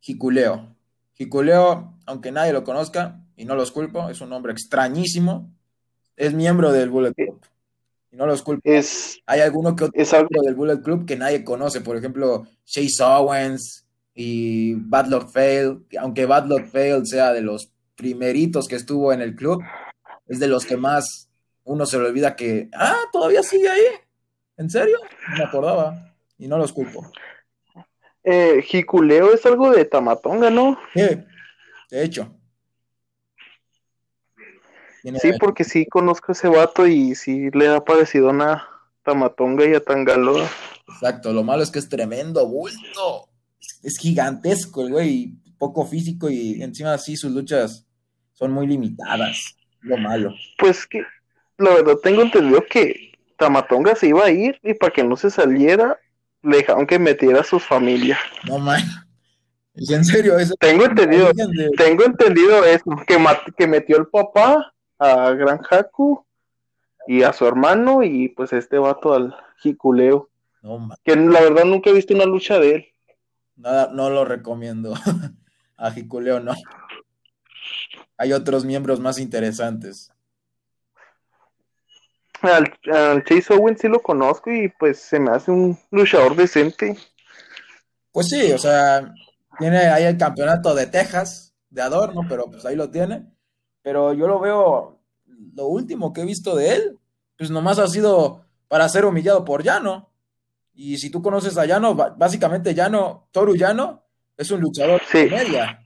Hikuleo. Hikuleo, aunque nadie lo conozca, y no los culpo, es un nombre extrañísimo, es miembro del Bullet Club, y no los culpo. Es, Hay alguno que otro es algo, del Bullet Club que nadie conoce, por ejemplo, Chase Owens y Bad Luck Fail, aunque Bad Luck Fail sea de los primeritos que estuvo en el club, es de los que más uno se le olvida que, ah, todavía sigue ahí, ¿en serio? No me acordaba, y no los culpo. eh, Hikuleo es algo de Tamatonga, ¿no? Sí, de hecho. Sí, porque sí conozco a ese vato y sí le ha parecido una Tamatonga y a Tangaloa. Exacto, lo malo es que es tremendo bulto. Es gigantesco el güey, poco físico y encima así sus luchas son muy limitadas. Lo malo. Pues que, la verdad, tengo entendido que Tamatonga se iba a ir y para que no se saliera, le dejaron que metiera a sus familias. No man. Es en serio, eso. Tengo entendido, de- tengo entendido eso, que, que metió el papá a Gran Haku y a su hermano y pues este vato al Hikuleo. No, Que la verdad nunca he visto una lucha de él. nada, no lo recomiendo. A Jiculeo no. Hay otros miembros más interesantes. Al, al Chase Owens sí lo conozco y pues se me hace un luchador decente. Pues sí, o sea, tiene ahí el campeonato de Texas, de adorno, pero pues ahí lo tiene. Pero yo lo veo, lo último que he visto de él, pues nomás ha sido para ser humillado por Llano. Y si tú conoces a Llano, básicamente Llano, Toru Llano, es un luchador Sí. de media,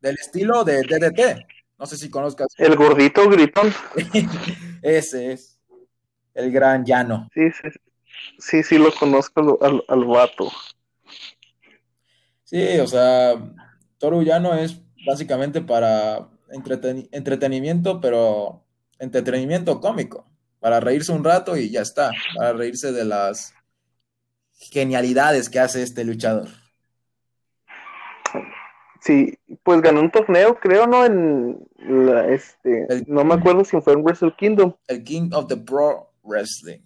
del estilo de DDT. No sé si conozcas. El gordito gritón. Ese es el gran Llano. Sí, sí, sí, sí lo conozco al, al, vato. Sí, o sea, Toru Llano es básicamente para entreten- entretenimiento, pero entretenimiento cómico, para reírse un rato y ya está, para reírse de las genialidades que hace este luchador. Sí, pues ganó un torneo, creo, ¿no? En la, este, El- no me acuerdo si fue en Wrestle Kingdom. El King of the Pro Wrestling.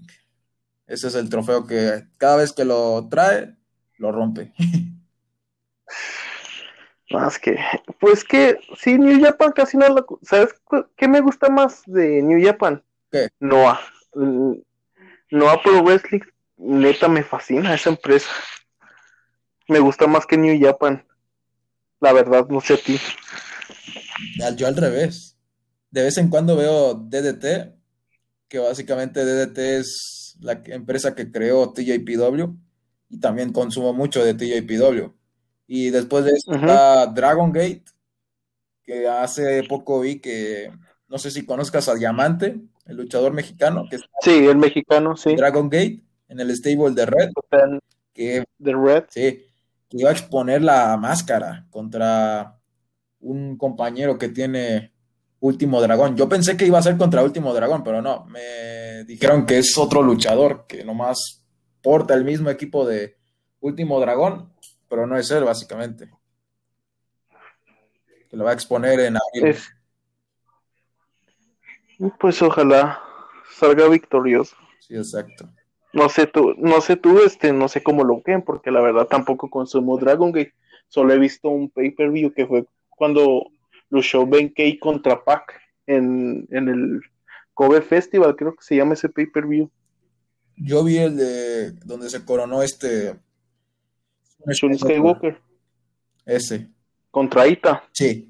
Ese es el trofeo que cada vez que lo trae, lo rompe. Más que, pues que, sí, New Japan casi no lo, ¿sabes qué me gusta más de New Japan? ¿Qué? Noah. Mm, Noah Pro Wrestling, neta me fascina esa empresa. Me gusta más que New Japan. La verdad, no sé a ti. Al- Yo al revés. De vez en cuando veo DDT, que básicamente DDT es la empresa que creó TJPW y también consumo mucho de TJPW. Y después de eso está Dragon Gate, que hace poco vi que, no sé si conozcas a Diamante, el luchador mexicano, que está Sí, el mexicano, sí. Dragon Gate, en el stable de Red, que The Red. sí, iba a exponer la máscara contra un compañero que tiene Último Dragón. Yo pensé que iba a ser contra Último Dragón, pero no, me dijeron que es otro luchador que nomás porta el mismo equipo de Último Dragón, pero no es él, básicamente. Que lo va a exponer en abril. Es- Pues ojalá salga victorioso. Sí, exacto. No sé tú, no sé tú, este, no sé cómo lo ven, porque la verdad tampoco consumo Dragon Gate. Solo he visto un pay-per-view que fue cuando luchó Ben Kay contra Pac en, en el Kobe Festival, creo que se llama ese pay-per-view. Yo vi el de donde se coronó este. Shun Skywalker Ese. contra Ita. Sí,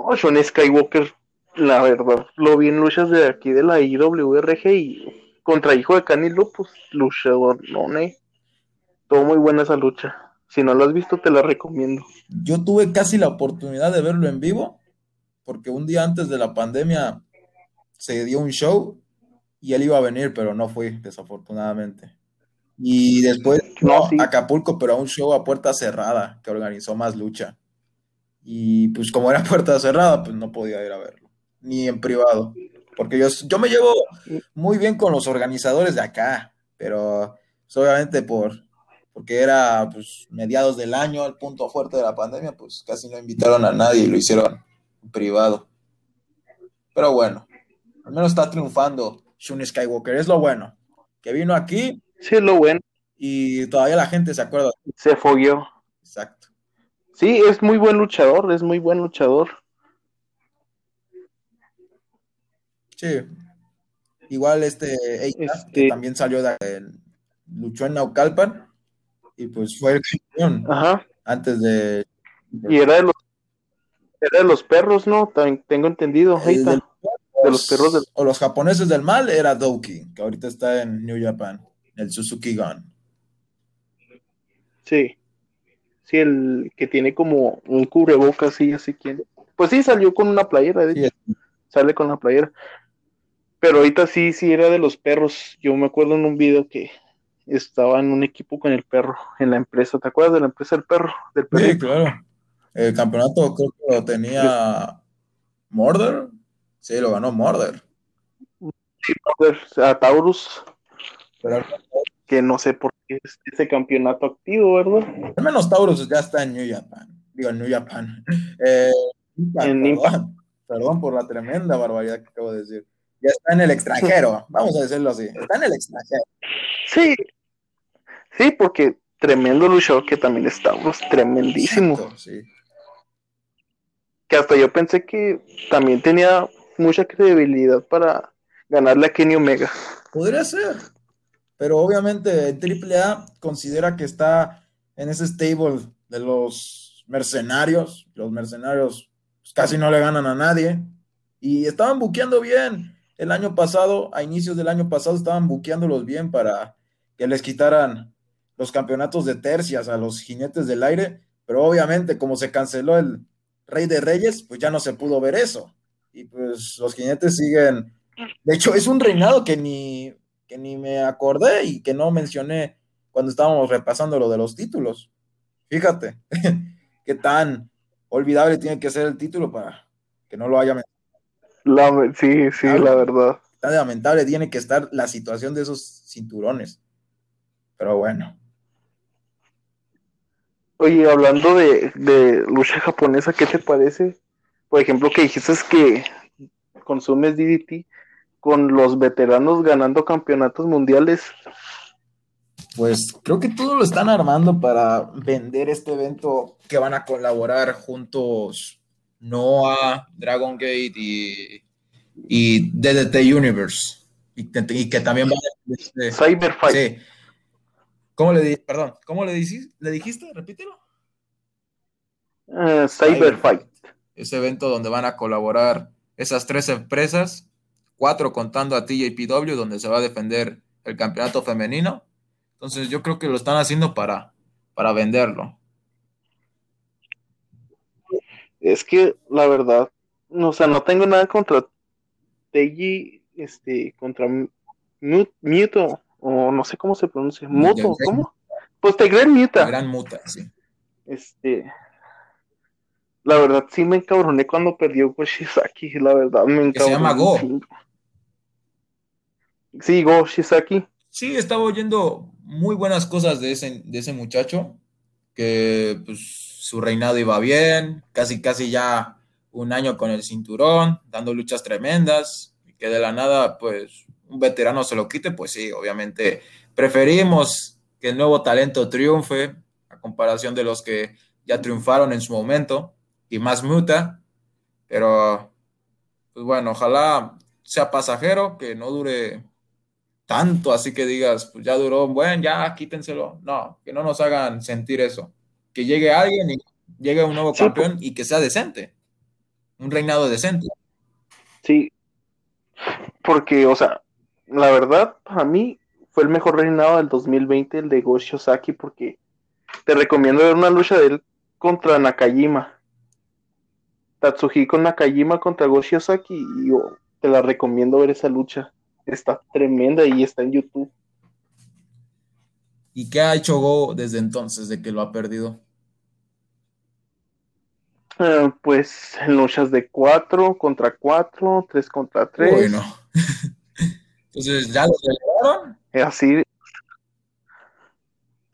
Oh, Shun Skywalker, la verdad, lo vi en luchas de aquí de la IWRG y contra hijo de Cani Lupus, luchador, no, ne. Todo muy buena esa lucha. Si no lo has visto, te la recomiendo. yo tuve casi la oportunidad de verlo en vivo, porque un día antes de la pandemia se dio un show y él iba a venir, pero no fui, desafortunadamente. Y después No, sí. a Acapulco, pero a un show a puerta cerrada que organizó más lucha. Y pues como era puerta cerrada, pues no podía ir a verlo, ni en privado, porque yo, yo me llevo muy bien con los organizadores de acá, pero pues, obviamente por, porque era pues mediados del año, el punto fuerte de la pandemia, pues casi no invitaron a nadie y lo hicieron en privado. Pero bueno, al menos está triunfando Shun Skywalker, es lo bueno, que vino aquí Sí, es lo bueno. y todavía la gente se acuerda. Se fogueó. Exacto. Sí, es muy buen luchador, es muy buen luchador. Sí. Igual este Eita, Este- que también salió de luchó en Naucalpan y pues fue el campeón Ajá. antes de Y era de los, era de los perros, ¿no? También tengo entendido. del- de los perros del- o los japoneses del mal era Doki, que ahorita está en New Japan, el Suzuki Gun. Sí. Sí, el que tiene como un cubrebocas, sí, así quién. Pues sí, salió con una playera, de Sí, hecho. Sale con la playera. Pero ahorita sí, sí era de los perros. Yo me acuerdo en un video que estaba en un equipo con el perro, en la empresa. ¿Te acuerdas de la empresa del perro? Del Sí, claro. El campeonato creo que lo tenía Murder. Sí, lo ganó Murder. A Taurus, Pero que no sé por qué es ese campeonato activo, ¿verdad? al menos Taurus ya está en New Japan. Digo, en New Japan. Eh, Impact, En perdón. Perdón por la tremenda barbaridad que acabo de decir. Ya está en el extranjero. Vamos a decirlo así. Está en el extranjero. Sí, sí, porque tremendo luchador que también es Taurus, tremendísimo. Exacto, sí. Que hasta yo pensé que también tenía mucha credibilidad para ganarle a Kenny Omega. Podría ser. Pero obviamente AAA considera que está en ese stable de los mercenarios. Los mercenarios pues, casi no le ganan a nadie. Y estaban buqueando bien. El año pasado, a inicios del año pasado, estaban buqueándolos bien para que les quitaran los campeonatos de tercias a los jinetes del aire. Pero obviamente, como se canceló el Rey de Reyes, pues ya no se pudo ver eso. Y pues los jinetes siguen. De hecho, es un reinado que ni, que ni me acordé y que no mencioné cuando estábamos repasando lo de los títulos. Fíjate, qué tan olvidable tiene que ser el título para que no lo haya mencionado. Sí, sí, Claro. la verdad. Tan lamentable tiene que estar la situación de esos cinturones. Pero bueno, Oye, hablando de, de lucha japonesa, ¿qué te parece? Por ejemplo, que dijiste que consumes DDT con los veteranos ganando campeonatos mundiales. pues creo que todo lo están armando para vender este evento que van a colaborar juntos Noah, Dragon Gate y, y DDT Universe. Y que, y que también va a este, Cyberfight. Sí. ¿Cómo le perdón, ¿cómo le, dici- le dijiste? Repítelo. Eh, Cyberfight. Ese evento donde van a colaborar esas tres empresas, cuatro contando a TJPW, donde se va a defender el campeonato femenino. Entonces yo creo que lo están haciendo para, para venderlo. Es que la verdad, no, o sea, no tengo nada contra Teji, este, contra Mu- Muto, o no sé cómo se pronuncia, Muto, ¿cómo? Pues The Great Muta. Gran muta, sí. Este, la verdad sí me encabroné cuando perdió Goshizaki, la verdad me Que se llama encabroné. Go. Sí, Go Shizaki. Sí, estaba oyendo muy buenas cosas de ese, de ese muchacho, que pues su reinado iba bien, casi casi ya un año con el cinturón, dando luchas tremendas, y que de la nada pues un veterano se lo quite, pues sí, obviamente preferimos que el nuevo talento triunfe a comparación de los que ya triunfaron en su momento, y más muta, pero pues bueno, ojalá sea pasajero, que no dure tanto, así que digas, pues ya duró, bueno, ya quítenselo. No, que no nos hagan sentir eso. Que llegue alguien y llegue un nuevo Sí, campeón y que sea decente. Un reinado decente. Sí, porque, o sea, la verdad, para mí fue el mejor reinado del 2020, el de Go Shizaki, porque te recomiendo ver una lucha de él contra Nakajima. Tatsuhiko Nakajima contra Go Shizaki, y yo te la recomiendo ver esa lucha. Está tremenda y está en YouTube. ¿Y qué ha hecho Go desde entonces, de que lo ha perdido? Eh, pues luchas de 4 contra 4, 3 contra 3. Uy, no. Entonces, ¿ya lo relegaron? Así.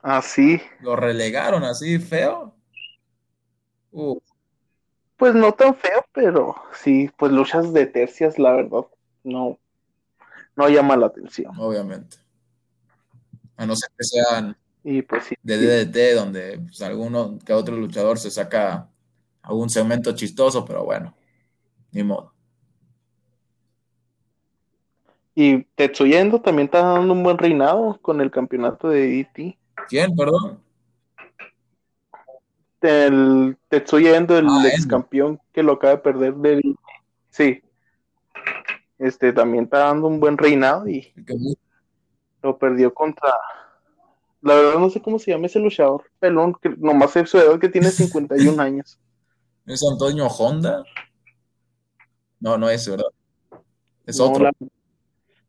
Así. ¿Lo relegaron así feo? Uh, Pues no tan feo, pero sí, pues luchas de tercias, la verdad, no, no llama la atención. obviamente. A no ser que sean Y pues sí, de sí. DDT, donde pues, alguno que otro luchador se saca algún segmento chistoso, pero bueno, ni modo. Y Tetsuya Endo también está dando un buen reinado con el campeonato de ET. ¿Quién, perdón? El Tetsuya Endo, el Ah, ex campeón que lo acaba de perder de ET. Sí. Este también está dando un buen reinado y lo perdió contra. La verdad no sé cómo se llama ese luchador pelón, que nomás es su edad que tiene 51 años. ¿Es Antonio Honda? No, no es, ¿verdad? Es No, otro. la,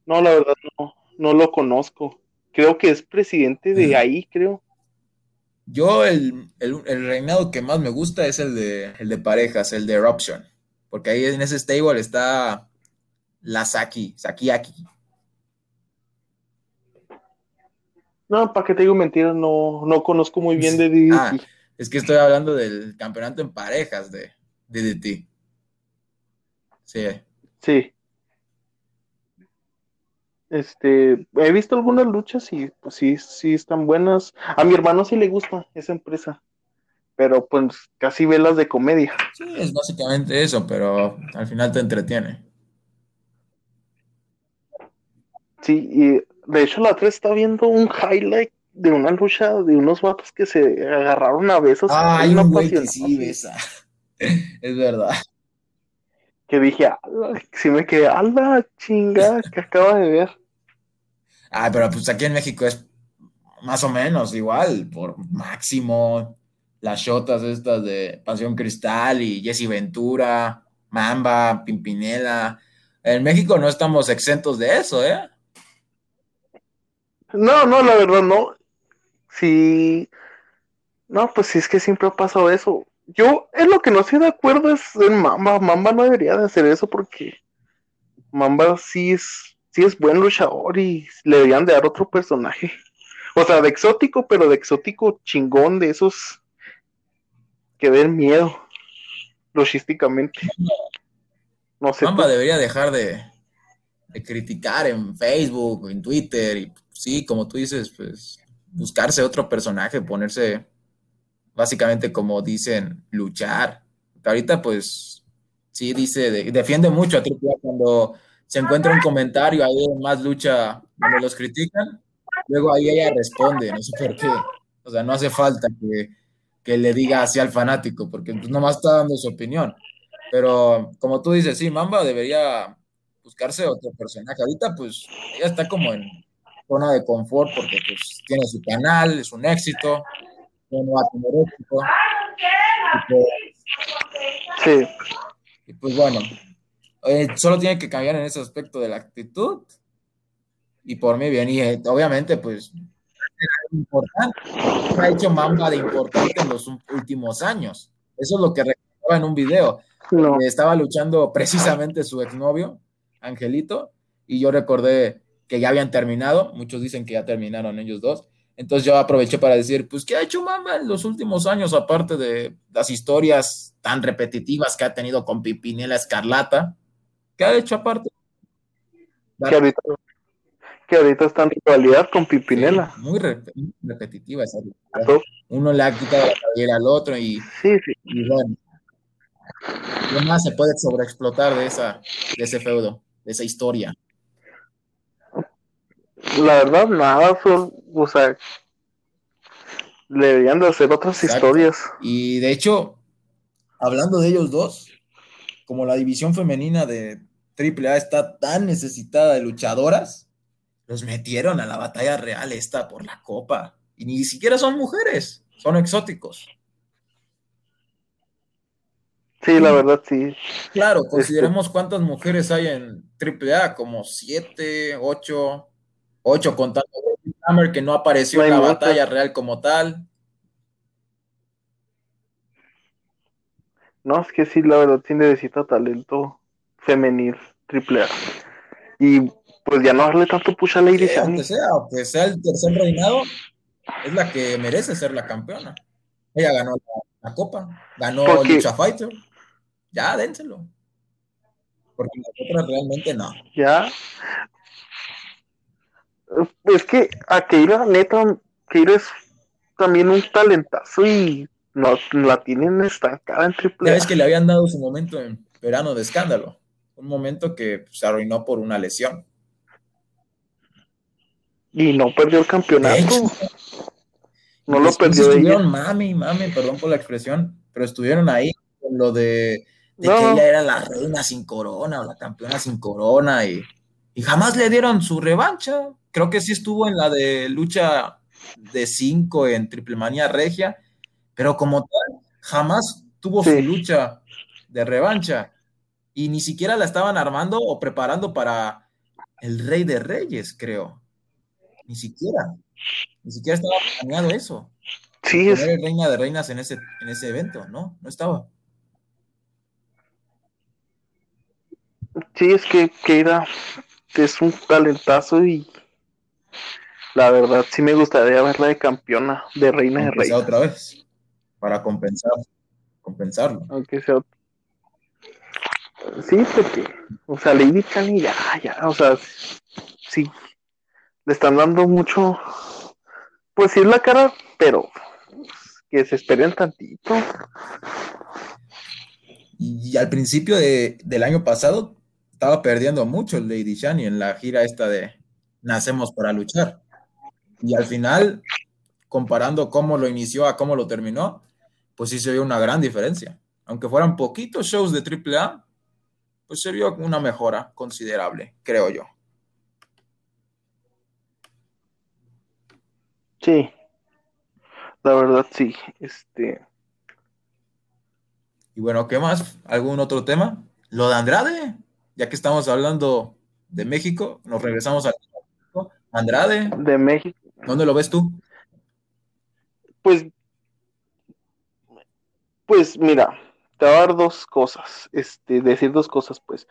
no, la verdad no, no lo conozco. Creo que es presidente de ahí, creo. Yo el, el- el reinado que más me gusta es el de, el de parejas, el de Eruption. Porque ahí en ese stable está la Saki, Sakiaki. No, para qué te digo mentiras, no, no conozco muy bien de DDT. Ah, es que estoy hablando del campeonato en parejas de DDT. Sí, Sí. Este, he visto algunas luchas y pues sí, sí están buenas. A mi hermano sí le gusta esa empresa, pero pues casi ve las de comedia. sí, es básicamente eso, pero al final te entretiene. Sí, y de hecho la otra está viendo un highlight de una lucha de unos vatos que se agarraron a besos. Ah, hay un güey que sí besa. Es verdad. que dije, "Ala", sí me quedé, a la chingada que acaba de ver. Ah, pero pues aquí en México es más o menos igual, por Máximo, las shotas estas de Pasión Cristal y Jesse Ventura, Mamba, Pimpinela. En México no estamos exentos de eso, ¿eh? No, no, la verdad no. Sí, no, pues sí es que siempre ha pasado eso. Yo, es lo que no estoy de acuerdo es en Mamba. Mamba no debería de hacer eso porque Mamba sí es, sí es buen luchador y le deberían de dar otro personaje. O sea, de exótico, pero de exótico chingón, de esos que den miedo, logísticamente. No sé. Mamba tú- debería dejar de, de criticar en Facebook, en Twitter, y sí, como tú dices, pues buscarse otro personaje, ponerse básicamente como dicen, luchar. Ahorita, pues, sí dice, de- defiende mucho a H cuando se encuentra un comentario ahí más lucha donde los critican, luego ahí ella responde, no sé por qué. O sea, no hace falta que, que le diga así al fanático, porque pues, nomás está dando su opinión. Pero como tú dices, sí, Mamba debería buscarse otro personaje. Ahorita, pues, ella está como en zona de confort porque pues tiene su canal, es un éxito, no va a tener éxito. Y pues, Sí, y pues, bueno, eh, solo tiene que cambiar en ese aspecto de la actitud y por mí bien. Y eh, obviamente, pues, importante. Ha hecho Mamba de importante en los últimos años. Eso es lo que recordaba en un video. No. Estaba luchando precisamente su exnovio, Angelito, y yo recordé que ya habían terminado. Muchos dicen que ya terminaron ellos dos. Entonces yo aproveché para decir, pues, ¿qué ha hecho Mamba en los últimos años, aparte de las historias tan repetitivas que ha tenido con Pipinela Escarlata? ¿Qué ha hecho aparte? Que ahorita, que ahorita está en rivalidad con Pipinela. Sí, muy, re- muy repetitiva esa rivalidad. Uno le ha quitado la cabellera al otro y, Sí, sí. y bueno, ¿qué más se puede sobreexplotar de, esa, de ese feudo, de esa historia? La verdad, nada, sol- o sea, deberían de hacer otras Exacto. historias. Y de hecho, hablando de ellos dos, como la división femenina de AAA está tan necesitada de luchadoras, los metieron a la batalla real esta por la copa. Y ni siquiera son mujeres, son exóticos. Sí, la verdad, sí. Claro, consideremos cuántas mujeres hay en AAA, como siete, ocho, ocho contando Hammer, que no apareció en la batalla real como tal. No, es que sí, la verdad, sí necesita talento femenil, triple A. Y pues ya no darle tanto push a Lady Shani. aunque sea, aunque sea el tercer reinado, es la que merece ser la campeona. Ella ganó la, la copa, ganó Porque- Lucha Fighter. Ya, dénselo. Porque las otras realmente no. Ya. Es que a Keira, neta, Keira es también un talentazo y no, la tienen estancada en triple ves que le habían dado su momento en verano de escándalo. Un momento que se arruinó por una lesión. Y no perdió el campeonato. hecho, No lo perdió estuvieron ella. mami, mami, perdón por la expresión, pero estuvieron ahí con lo de, de No. que ella era la reina sin corona o la campeona sin corona y, y jamás le dieron su revancha. Creo que sí estuvo en la de lucha de cinco en Triple Manía Regia, pero como tal, jamás tuvo Sí. su lucha de revancha y ni siquiera la estaban armando o preparando para el Rey de Reyes, creo. Ni siquiera. Ni siquiera estaba planeado eso. Sí, es, el Reina de Reinas en ese, en ese evento, ¿no? No estaba. sí, es que Keira es un talentazo y la verdad sí me gustaría verla de campeona, de reina de Aunque sea reyes. otra vez. Para compensar. Compensarlo. Aunque sea. Sí, porque, o sea, Lady Chani ya, ya, o sea, sí, le están dando mucho, pues sí es la cara, pero que se esperen tantito. Y, al principio de- del año pasado estaba perdiendo mucho Lady Shani en la gira esta de Nacemos para luchar. Y al final, comparando cómo lo inició a cómo lo terminó, pues sí se vio una gran diferencia. Aunque fueran poquitos shows de AAA, pues se vio una mejora considerable, creo yo. Sí, la verdad sí, este, Y bueno, ¿qué más? ¿Algún otro tema? Lo de Andrade, ya que estamos hablando de México, nos regresamos a Andrade, de México, ¿dónde lo ves tú? pues, pues mira, te voy a dar dos cosas, este, decir dos cosas, pues.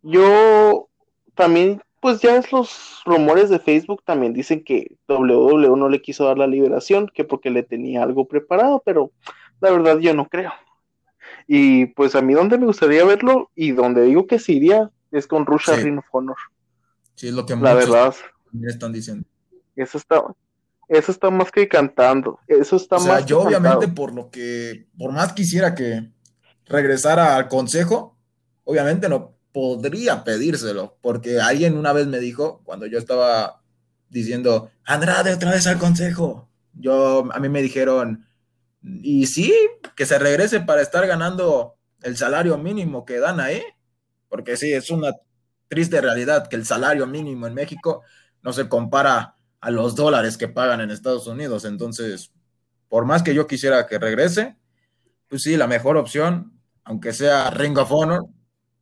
Yo también, pues ya es los rumores de Facebook también dicen que WWE no le quiso dar la liberación, que porque le tenía algo preparado, pero la verdad yo no creo. Y pues a mí donde me gustaría verlo y donde digo que sí iría es con Russia Sí. Ring of Honor. Sí, es lo que La muchos verdad, están diciendo. Eso está, eso está más que cantando. Eso está O sea, más que yo obviamente cantado. por lo que, por más quisiera que regresara al consejo, obviamente no podría pedírselo, porque alguien una vez me dijo, cuando yo estaba diciendo, Andrade otra vez al consejo, yo, a mí me dijeron, y sí, que se regrese para estar ganando el salario mínimo que dan ahí, porque sí, es una triste realidad que el salario mínimo en México no se compara a los dólares que pagan en Estados Unidos, entonces por más que yo quisiera que regrese, pues sí, la mejor opción, aunque sea Ring of Honor,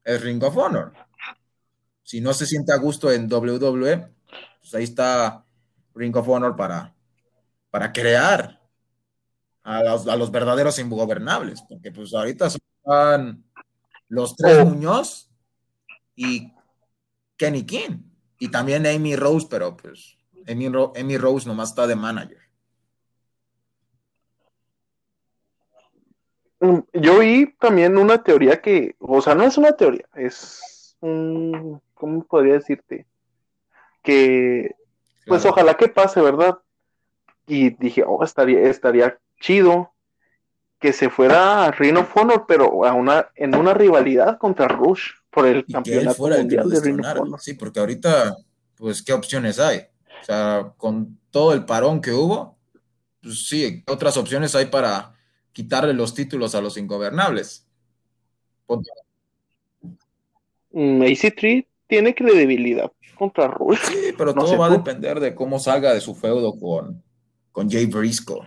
es Ring of Honor. si no se siente a gusto en WWE, pues ahí está Ring of Honor para, para crear a los, a los verdaderos ingobernables, porque pues ahorita son los tres Muñoz y Kenny King, y también Amy Rose, pero pues Ro- Amy Rose nomás está de manager. Mm, Yo vi también una teoría que, o sea, no es una teoría, es un, ¿cómo podría decirte? Que, pues Claro. ojalá que pase, ¿verdad? Y dije, oh, estaría, estaría chido que se fuera a Ring of Honor, pero a una, en una rivalidad contra Rush por el y que él campeonato fuera el que mundial de destronara. Honor. Sí, porque ahorita, pues, ¿qué opciones hay? O sea, con todo el parón que hubo, pues sí, ¿qué otras opciones hay para quitarle los títulos a los ingobernables? Ponte- Mm, AC3 tiene credibilidad contra Rush. Sí, pero No todo va a depender de cómo salga de su feudo con, con Jay Briscoe.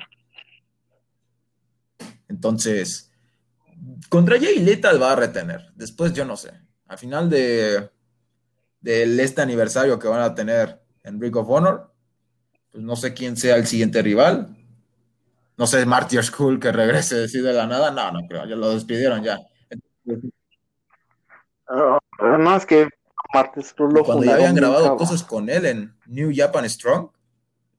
Entonces, contra Jay Lethal va a retener. Después yo no sé. Al final de, de este aniversario que van a tener en Ring of Honor, pues no sé quién sea el siguiente rival. No sé, Martyr School que regrese así de la nada. No, no creo, ya lo despidieron ya. Ah, no, es que martes Cruz lo Cuando ya habían grabado cosas con él en New Japan Strong,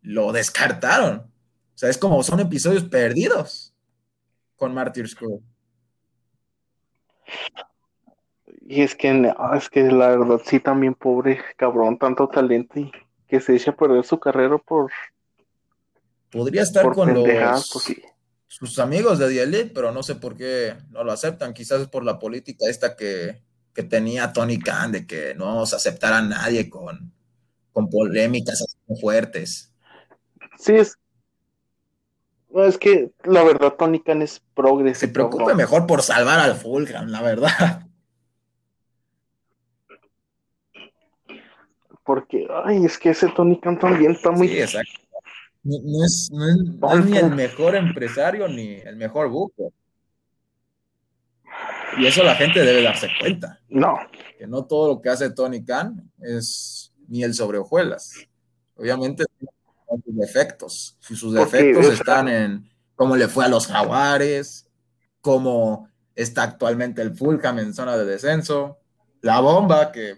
lo descartaron. O sea, es como son episodios perdidos con Martyr School. Y es que, no, es que la verdad sí también pobre cabrón, tanto talento y que se echa a perder su carrera por, Podría estar por con los, pues sí. sus amigos de The Elite, pero no sé por qué no lo aceptan. Quizás es por la política esta que, que tenía Tony Khan de que no se aceptara a nadie con, con polémicas así fuertes. Sí, es. No, es que la verdad Tony Khan es progres. Se preocupe mejor por salvar al Fulham, la verdad. Porque, ay, es que ese Tony Khan también está muy. Sí, exacto. No, no es, no es- no es ni el mejor empresario ni el mejor buco. Y eso la gente debe darse cuenta, No, que no todo lo que hace Tony Khan es miel sobre hojuelas. Obviamente tiene sus defectos. Y sus Porque, defectos o sea- están en cómo le fue a los Jaguares, cómo está actualmente el Fulham en zona de descenso, la bomba, que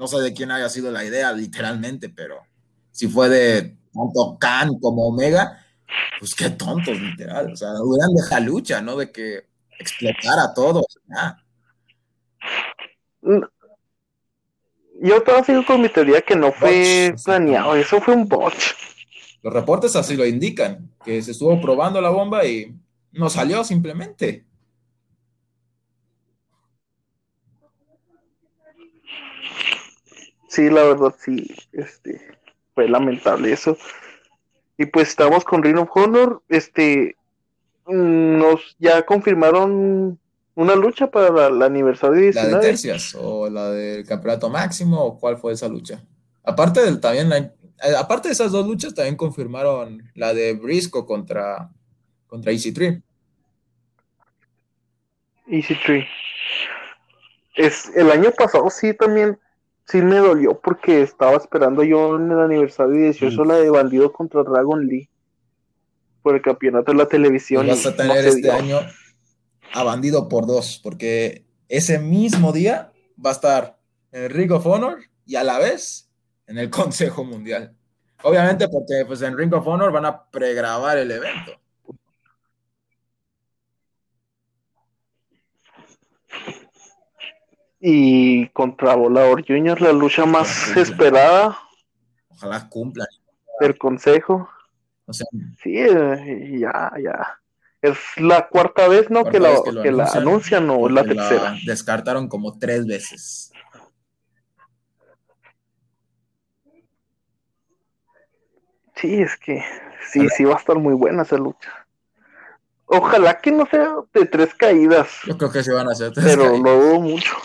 no sé de quién haya sido la idea literalmente, pero si fue de tanto Khan como Omega, pues qué tontos, literal. O sea, hubieran de jalucha, ¿no? De que explotara todo. Ah, yo todavía sigo con mi teoría que no fue Botch, planeado, eso fue un botch. Los reportes así lo indican, que se estuvo probando la bomba y no salió simplemente. Sí, la verdad, sí, este, fue lamentable eso. Y pues estamos con Ring of Honor, este, nos ya confirmaron una lucha para el aniversario La de 19. tercias o la del campeonato máximo o cuál fue esa lucha. Aparte del también la- eh, aparte de esas dos luchas también confirmaron la de Briscoe contra contra EC3. Easy Tree. Es, el año pasado sí también, sí me dolió porque estaba esperando yo en el aniversario 18 Uf. la de Bandido contra Dragon Lee por el campeonato de la Y televisión. vas y a no tener este año a Bandido por dos, porque ese mismo día va a estar en el Ring of Honor y a la vez en el Consejo Mundial. Obviamente porque pues en Ring of Honor van a pregrabar el evento. Y contra Volador Junior, la lucha más esperada Ojalá cumplan. del consejo. O sea, Sí, eh, ya, ya. Es la cuarta vez, ¿no? cuarta Que la, vez que que la anuncian o es la tercera. descartaron como tres veces. Sí, es que sí, sí va a estar muy buena esa lucha. Ojalá que no sea de tres caídas, Yo creo que se van a hacer tres pero caídas. lo dudo mucho.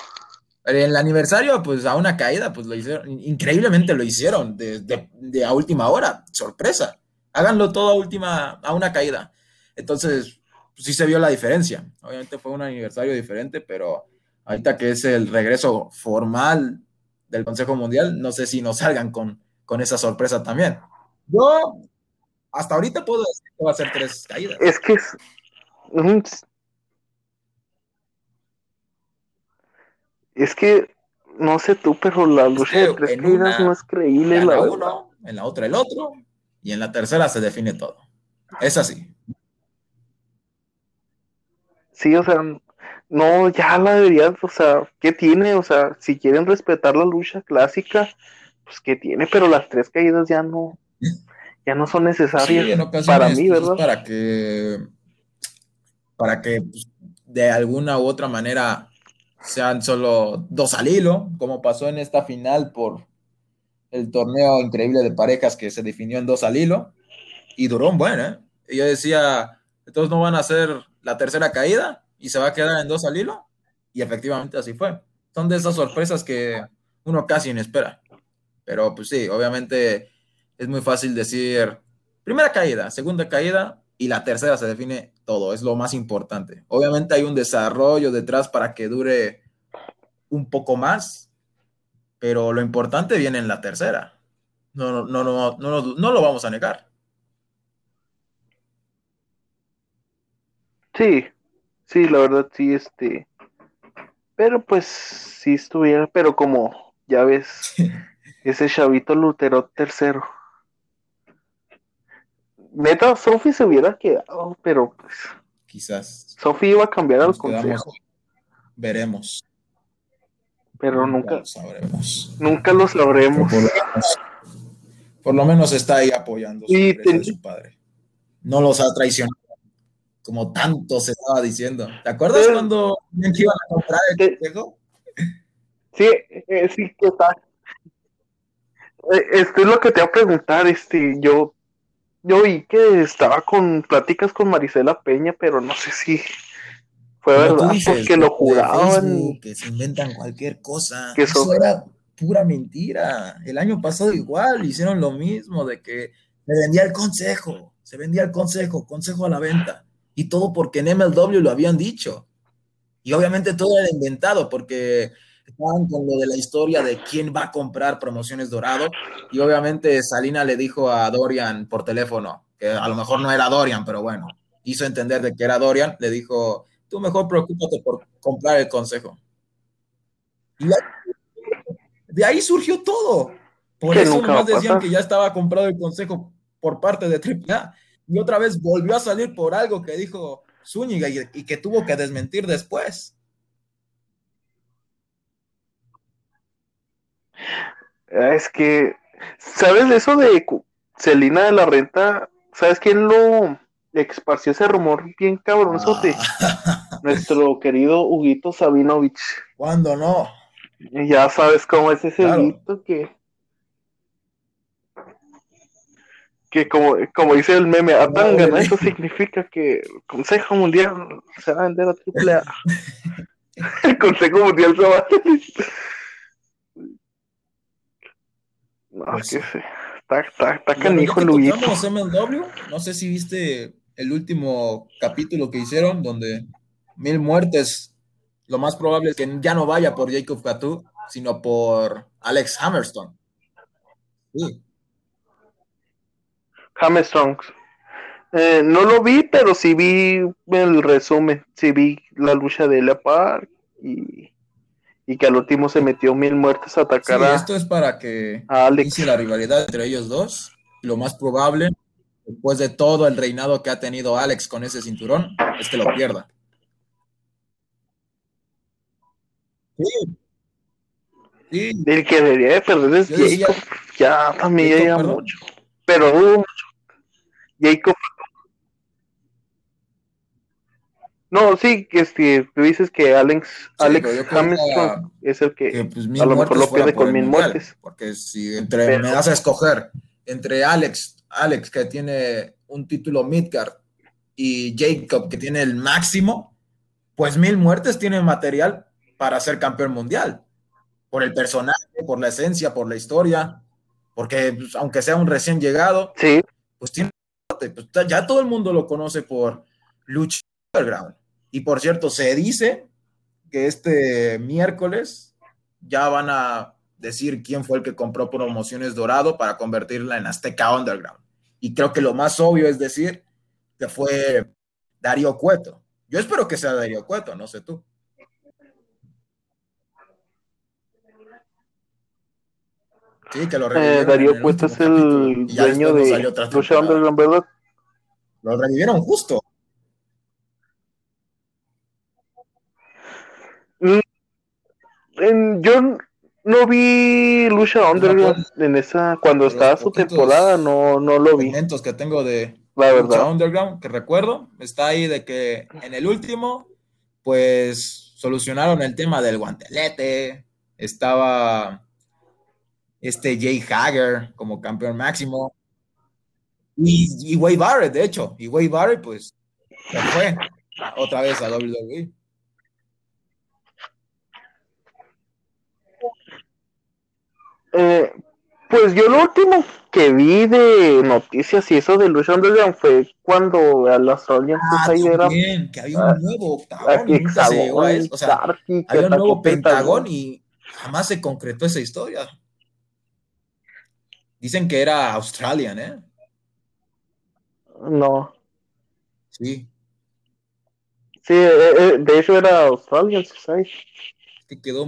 En el aniversario, pues a una caída, pues lo hicieron, increíblemente lo hicieron, de, de- a última hora, sorpresa. Háganlo todo a última, a una caída. Entonces, sí se vio la diferencia. Obviamente fue un aniversario diferente, pero ahorita que es el regreso formal del Consejo Mundial, no sé si nos salgan con, con esa sorpresa también. Yo hasta ahorita puedo decir que va a ser tres caídas. Es que es. Es que. No sé tú, pero la lucha que de tres en caídas no es creíble, la verdad. uno, en la otra el otro, y en la tercera se define todo. Es así. Sí, o sea, no, ya la deberían, o sea, ¿qué tiene? O sea, si quieren respetar la lucha clásica, pues ¿qué tiene? Pero las tres caídas ya no, ya no son Sí, necesarias en para mí, pues, es ¿verdad? para que, para que pues, de alguna u otra manera sean solo dos al hilo, como pasó en esta final por el torneo increíble de parejas que se definió en dos al hilo y duró un buen, ¿eh? Yo decía, entonces no van a hacer la tercera caída y se va a quedar en dos al hilo y efectivamente así fue. Son de esas sorpresas que uno casi no espera. Pero pues sí, obviamente es muy fácil decir primera caída, segunda caída y la tercera se define todo, es lo más importante. Obviamente hay un desarrollo detrás para que dure un poco más, pero lo importante viene en la tercera. No, no, no, no, no, no, no lo vamos a negar. Sí, sí, la verdad sí, este, pero pues si estuviera, pero como ya ves, ese chavito Lutero tercero. Neta, Sophie se hubiera quedado, pero pues Quizás Sophie iba a cambiar al consejo, veremos, pero nunca nunca, lo sabremos. nunca lo sabremos. por lo menos, por lo menos está ahí apoyando su Y de su padre. No los ha traicionado, como tanto se estaba diciendo. ¿Te acuerdas cuando iban a comprar el consejo? Sí, eh, sí, que está. Eh, Esto es lo que te voy a preguntar, este, yo, yo vi que estaba con pláticas con Marisela Peña, pero no sé si fue tú verdad, dices, porque lo juraban. Facebook, que se inventan cualquier cosa. Que Eso era pura mentira. El año pasado igual hicieron lo mismo, de que se vendía el consejo, se vendía el consejo, consejo a la venta. Y todo porque en MLW lo habían dicho. Y obviamente todo era inventado porque estaban con lo de la historia de quién va a comprar promociones Dorado. Y obviamente Salina le dijo a Dorian por teléfono, que a lo mejor no era Dorian, pero bueno, hizo entender de que era Dorian, le dijo, tú mejor preocúpate por comprar el consejo. Y de ahí surgió todo. Por eso a decían que ya estaba comprado el consejo por parte de AAA. Y otra vez volvió a salir por algo que dijo Zúñiga y, y que tuvo que desmentir después. Ah, Es que, ¿sabes de eso de Celina de la Renta? ¿Sabes quién lo esparció ese rumor bien cabronzote? Ah, Nuestro querido Huguito Sabinovich. ¿Cuándo no? Ya sabes cómo es ese Claro. Huguito que. Que como, como dice el meme, a No, eso significa que el Consejo Mundial se va a vender a AAA. el Consejo Mundial se va a No, Pues sí. Está, está, está canijo tocamos MLW, no sé si viste el último capítulo que hicieron, donde mil muertes, lo más probable es que ya no vaya por Jacob Fatu, sino por Alex Hammerstone. Sí, Hammerstrong. Eh, no lo vi, pero sí vi el resumen. Sí vi la lucha de Elia Park y, y que al último se metió mil muertes a Sí, atacar a, esto es para que inicie la rivalidad entre ellos dos. Lo más probable, después de todo el reinado que ha tenido Alex con ese cinturón, es que lo pierda. Sí. Sí, El que debería de perder es decía- Jacob. Ya ya Jacob, lleva perdón. mucho. Pero dudo mucho. Jacob. No, sí, que este, tú dices que Alex, Alex yo creo Hammerstrong es el que, que pues, a lo mejor lo pierde con mil muertes. Porque si entre, Pero- me das a escoger entre Alex, Alex que tiene un título Midgard y Jacob que tiene el máximo, pues mil muertes tiene material para ser campeón mundial. Por el personaje, por la esencia, por la historia, porque pues, aunque sea un recién llegado, Sí, pues tiene pues, ya todo el mundo lo conoce por Lucha Underground. Y por cierto, se dice que este miércoles ya van a decir quién fue el que compró promociones Dorado para convertirla en Azteca Underground. Y creo que lo más obvio es decir que fue Darío Cueto. Yo espero que sea Darío Cueto, no sé tú. Sí, que lo Eh, Darío Cueto es el dueño de Lucha. Underground, ¿verdad? Lo revivieron justo. Mm, en- yo no vi Lucha Underground en esa cuando estaba su temporada, no, no lo vi, Momentos que tengo de la Lucha. Underground que recuerdo está ahí de que en el último, pues solucionaron el tema del guantelete. Estaba este Jay Hager como campeón máximo. Y, y Wade Barrett, de hecho. Y Wade Barrett, pues, se fue otra vez a WWE. Eh, pues yo lo último que vi de noticias y eso de Lucha Underground fue cuando a las Australian Ah, era también, que había un nuevo ah, octagón eso. O sea, Darky, había un nuevo Pentagón y jamás se concretó esa historia. Dicen que era Australian, ¿eh? No, Sí, sí, eh, eh, de hecho era Australian Suicide. que quedó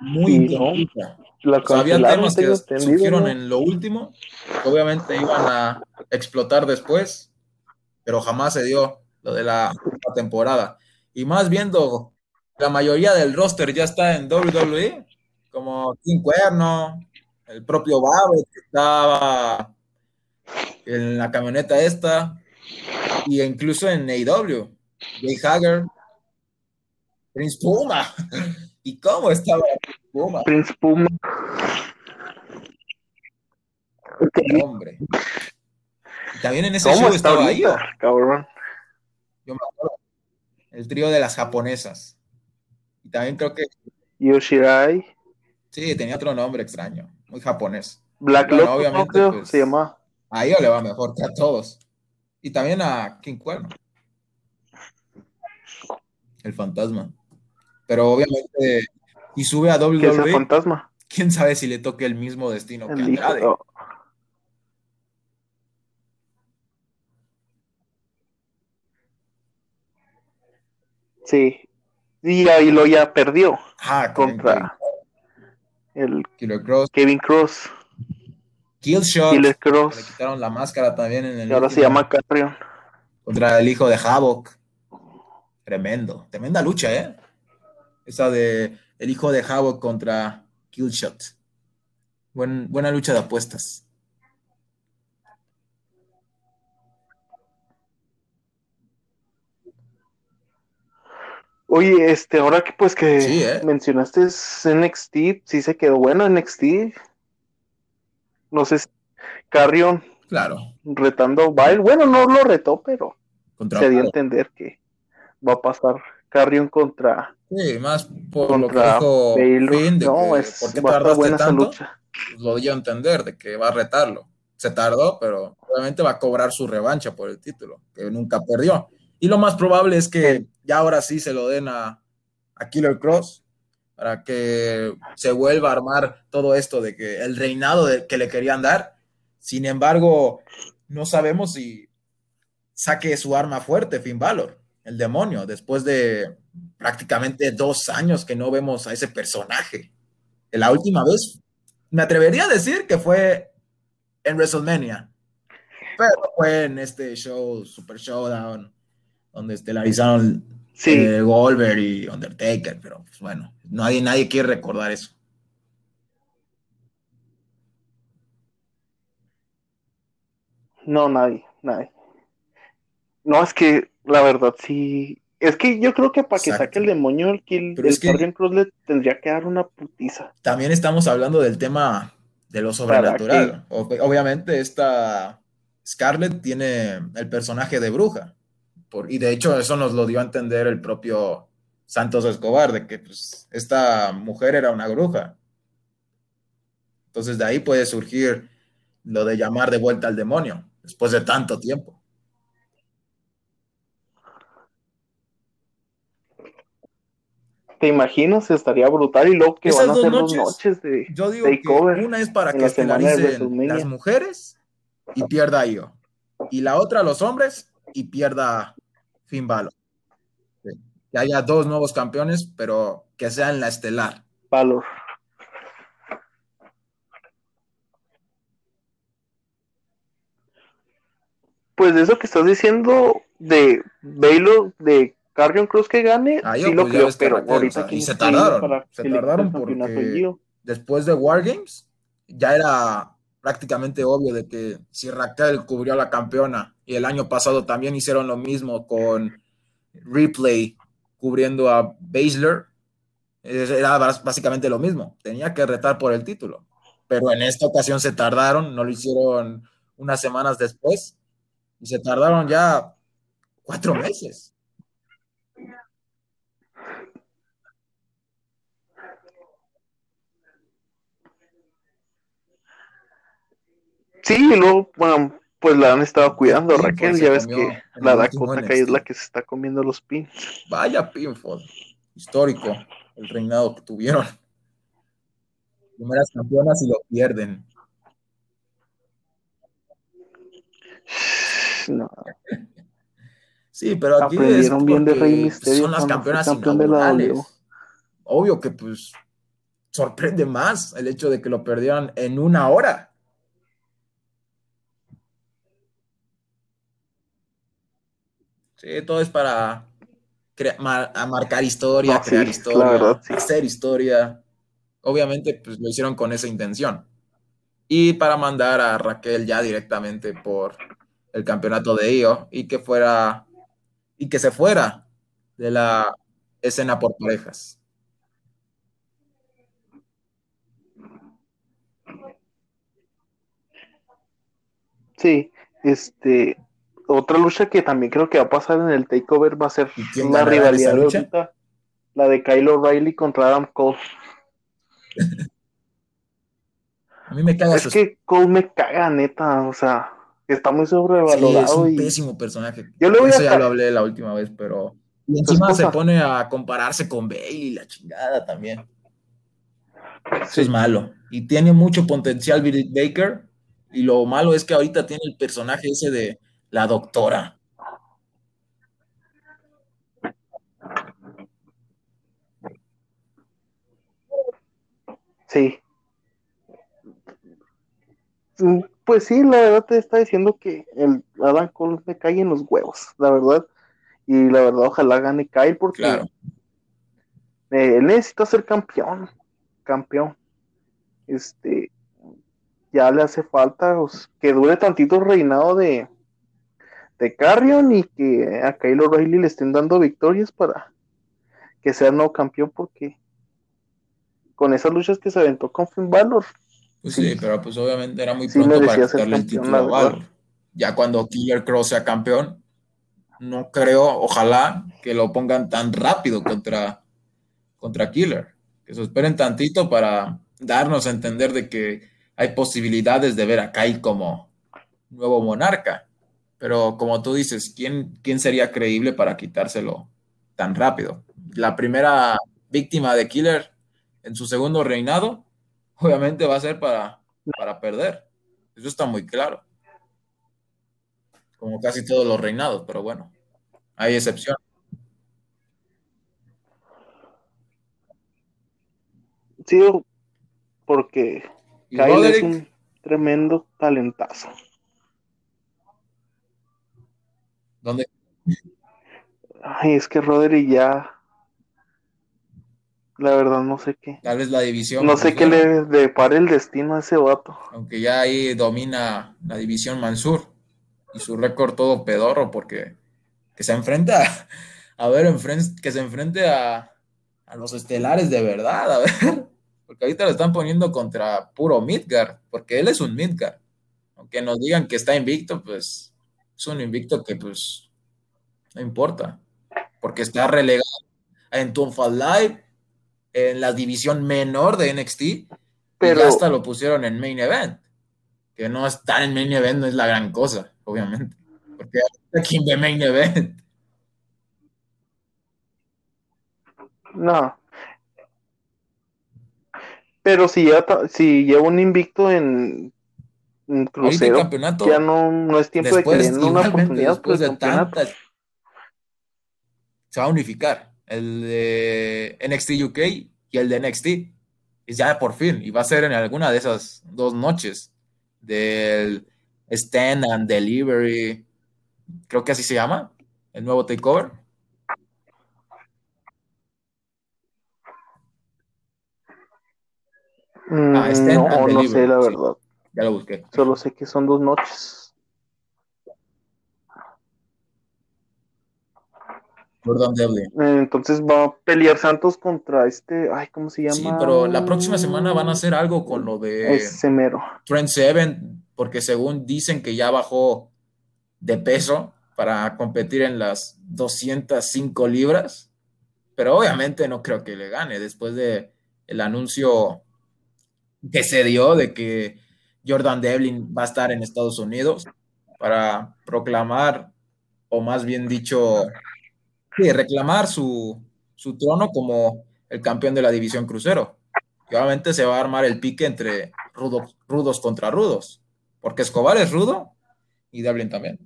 muy Y no, inconclusa. la O sea, había cancelaron, temas que surgieron en lo último, que obviamente iban a explotar después, pero jamás se dio lo de la temporada. Y más viendo, la mayoría del roster ya está en WWE, como King Cuerno, el propio Barrett que estaba en la camioneta esta, y incluso en AEW, Jay Hager, Prince Puma. ¿Y cómo estaba Prince Puma? Prince Puma. Hombre. Y también en ese ¿Cómo show estaba ahí, cabrón? yo me acuerdo, el trío de las japonesas. Y también creo que, Yoshirai, sí, tenía otro nombre extraño, muy japonés. Black Bueno, Lotus, obviamente, pues, se llama. A ellos le va mejor que a todos. Y también a King Cuerno. El fantasma. Pero obviamente, y sube a que WWE, fantasma. quién sabe si le toque el mismo destino que El hijo. Andrade. oh. Sí. Y ahí lo ya perdió Ah, con contra el Cross. Kevin Cross, Killshot. Killer Le Cross. quitaron la máscara también en el Y ahora se llama Carrion. contra el hijo de Havoc. Tremendo, tremenda lucha, ¿eh? Esa de el hijo de Havoc contra Killshot. Buen- buena lucha de apuestas. Oye, este, ahora que pues que Sí, ¿eh? mencionaste NXT, sí se quedó bueno NXT. No sé si Carrion Claro, retando a Bail. Bueno, no lo retó, pero contra se dio a entender que va a pasar Carrion contra, Sí, más por lo que dijo. Finn, de No, que, es ¿por qué tardaste tanto? lucha. Pues lo dio a entender de que va a retarlo. Se tardó, pero obviamente va a cobrar su revancha por el título, que nunca perdió. Y lo más probable es que ya ahora sí se lo den a, a Killer Cross para que se vuelva a armar todo esto de que el reinado de- que le querían dar. Sin embargo, no sabemos si saque su arma fuerte, Finn Balor, el demonio, después de prácticamente dos años que no vemos a ese personaje. La última vez me atrevería a decir que fue en WrestleMania, pero fue en este show, Super Showdown, donde estelarizaron Sí, eh, Goldberg y Undertaker, pero pues, bueno, nadie, nadie quiere recordar eso. no, nadie, nadie. No, es que la verdad sí. Es que yo creo que para que saque el demonio el kill, Pero el es que- le tendría que dar una putiza. También estamos hablando del tema de lo sobrenatural. Obviamente esta Scarlett tiene el personaje de bruja, por- y de hecho eso nos lo dio a entender el propio Santos Escobar, de que pues, esta mujer era una bruja. Entonces de ahí puede surgir lo de llamar de vuelta al demonio, después de tanto tiempo. ¿Te imaginas? Estaría brutal y luego que Esas van a dos hacer dos noches, noches de Yo digo que una es para que WrestleMania. las mujeres y pierda yo. Y la otra los hombres y pierda Finn Balor. Sí. Que haya dos nuevos campeones, pero que sean la estelar. Valor. Pues de eso que estás diciendo de Baylor, de Carrion Cruz que gane, Ah, sí yo, lo pues, creo, pero Raquel, ahorita o sea, quién y se tardaron, para se tardaron porque-. Después de Wargames, ya era prácticamente obvio de que si Raquel cubrió a la campeona y el año pasado también hicieron lo mismo con Replay cubriendo a Baszler, era básicamente lo mismo. Tenía que retar por el título. Pero en esta ocasión se tardaron, no lo hicieron unas semanas después y se tardaron ya cuatro meses. Sí, y luego, bueno, pues la han estado cuidando, Raquel, se ya ves que la Dakota Kai es la que se está comiendo los pins. Vaya pinfall, histórico el reinado que tuvieron. Primeras campeonas y lo pierden. No, Sí, pero aquí es bien de porque Rey Mysterio son las campeonas la inaugurales. Obvio que pues sorprende más el hecho de que lo perdieran en una hora. Sí, todo es para mar- a marcar historia, No, sí, crear historia, verdad, sí. hacer historia. Obviamente, pues lo hicieron con esa intención. Y para mandar a Raquel ya directamente por el campeonato de IO y que fuera y que se fuera de la escena por parejas. Sí, este, otra lucha que también creo que va a pasar en el Takeover va a ser ¿Y quién la rivalidad de ahorita, la de Kyle O'Reilly contra Adam Cole. A mí me caga Es que Cole me caga, neta, o sea, está muy Sí, es sobrevalorado un y pésimo personaje. Yo le voy Eso a ya lo hablé la última vez, pero y encima se pone a compararse con Bailey y la chingada también. Eso Sí. es malo. Y tiene mucho potencial Britt Baker. Y lo malo es que ahorita tiene el personaje ese de la doctora. Sí. Mm, Pues sí, la verdad te está diciendo que el Adam Cole me cae en los huevos, la verdad. Y la verdad, ojalá gane Kyle porque Claro. eh, él necesita ser campeón. Campeón. Este, ya le hace falta pues, que dure tantito reinado de, de Carrion y que a Kyle O'Reilly le estén dando victorias para que sea nuevo campeón porque con esas luchas que se aventó con Finn Balor, Pues Sí. sí, pero pues obviamente era muy Sí pronto para quitarle el título a. Balor. Ya cuando Killer Cross sea campeón, no creo, ojalá, que lo pongan tan rápido contra, contra Killer. Que se esperen tantito para darnos a entender de que hay posibilidades de ver a Kai como nuevo monarca. Pero como tú dices, ¿quién, quién sería creíble para quitárselo tan rápido? La primera víctima de Killer en su segundo reinado, obviamente va a ser para, para perder. Eso está muy claro. Como casi todos los reinados, pero bueno, hay excepción. sí, porque Kyle es un tremendo talentazo. ¿Dónde? Ay, es que Roderick ya, la verdad no sé qué. Tal vez la división. No sé qué le depare el destino a ese vato. Aunque ya ahí domina la división Mansur y su récord todo pedorro porque que se enfrenta a, ver, enfren- que se enfrente a, a los estelares de verdad, a ver, porque ahorita lo están poniendo contra puro Midgard, porque él es un Midgard. Aunque nos digan que está invicto, pues es un invicto que pues no importa, porque está relegado en Fall Live, en la división menor de NXT, Pero y hasta lo pusieron en main event. Que no estar en main event no es la gran cosa, obviamente. Porque aquí de main event. no, Pero si ya si lleva un invicto en, Ahorita el crucero, campeonato, ya no, no es tiempo de que den una oportunidad por después de tantas, se va a unificar el de NXT UK y el de NXT. Y ya por fin, y va a ser en alguna de esas dos noches del Stand and Delivery, creo que así se llama, el nuevo takeover. Mm, Ah, Stand no, and no sé la verdad. Ya lo busqué. Solo sé que son dos noches. Gordon Devlin. Entonces va a pelear Santos contra este, ay, ¿cómo se llama? Sí, pero la próxima semana van a hacer algo con lo de Ese mero. Trent Seven, porque según dicen que ya bajó de peso para competir en las 205 libras, pero obviamente no creo que le gane después de el anuncio que se dio de que Jordan Devlin va a estar en Estados Unidos para proclamar, o más bien dicho, sí, reclamar su, su trono como el campeón de la división crucero. Y obviamente se va a armar el pique entre rudos, rudos contra rudos, porque Escobar es rudo y Devlin también.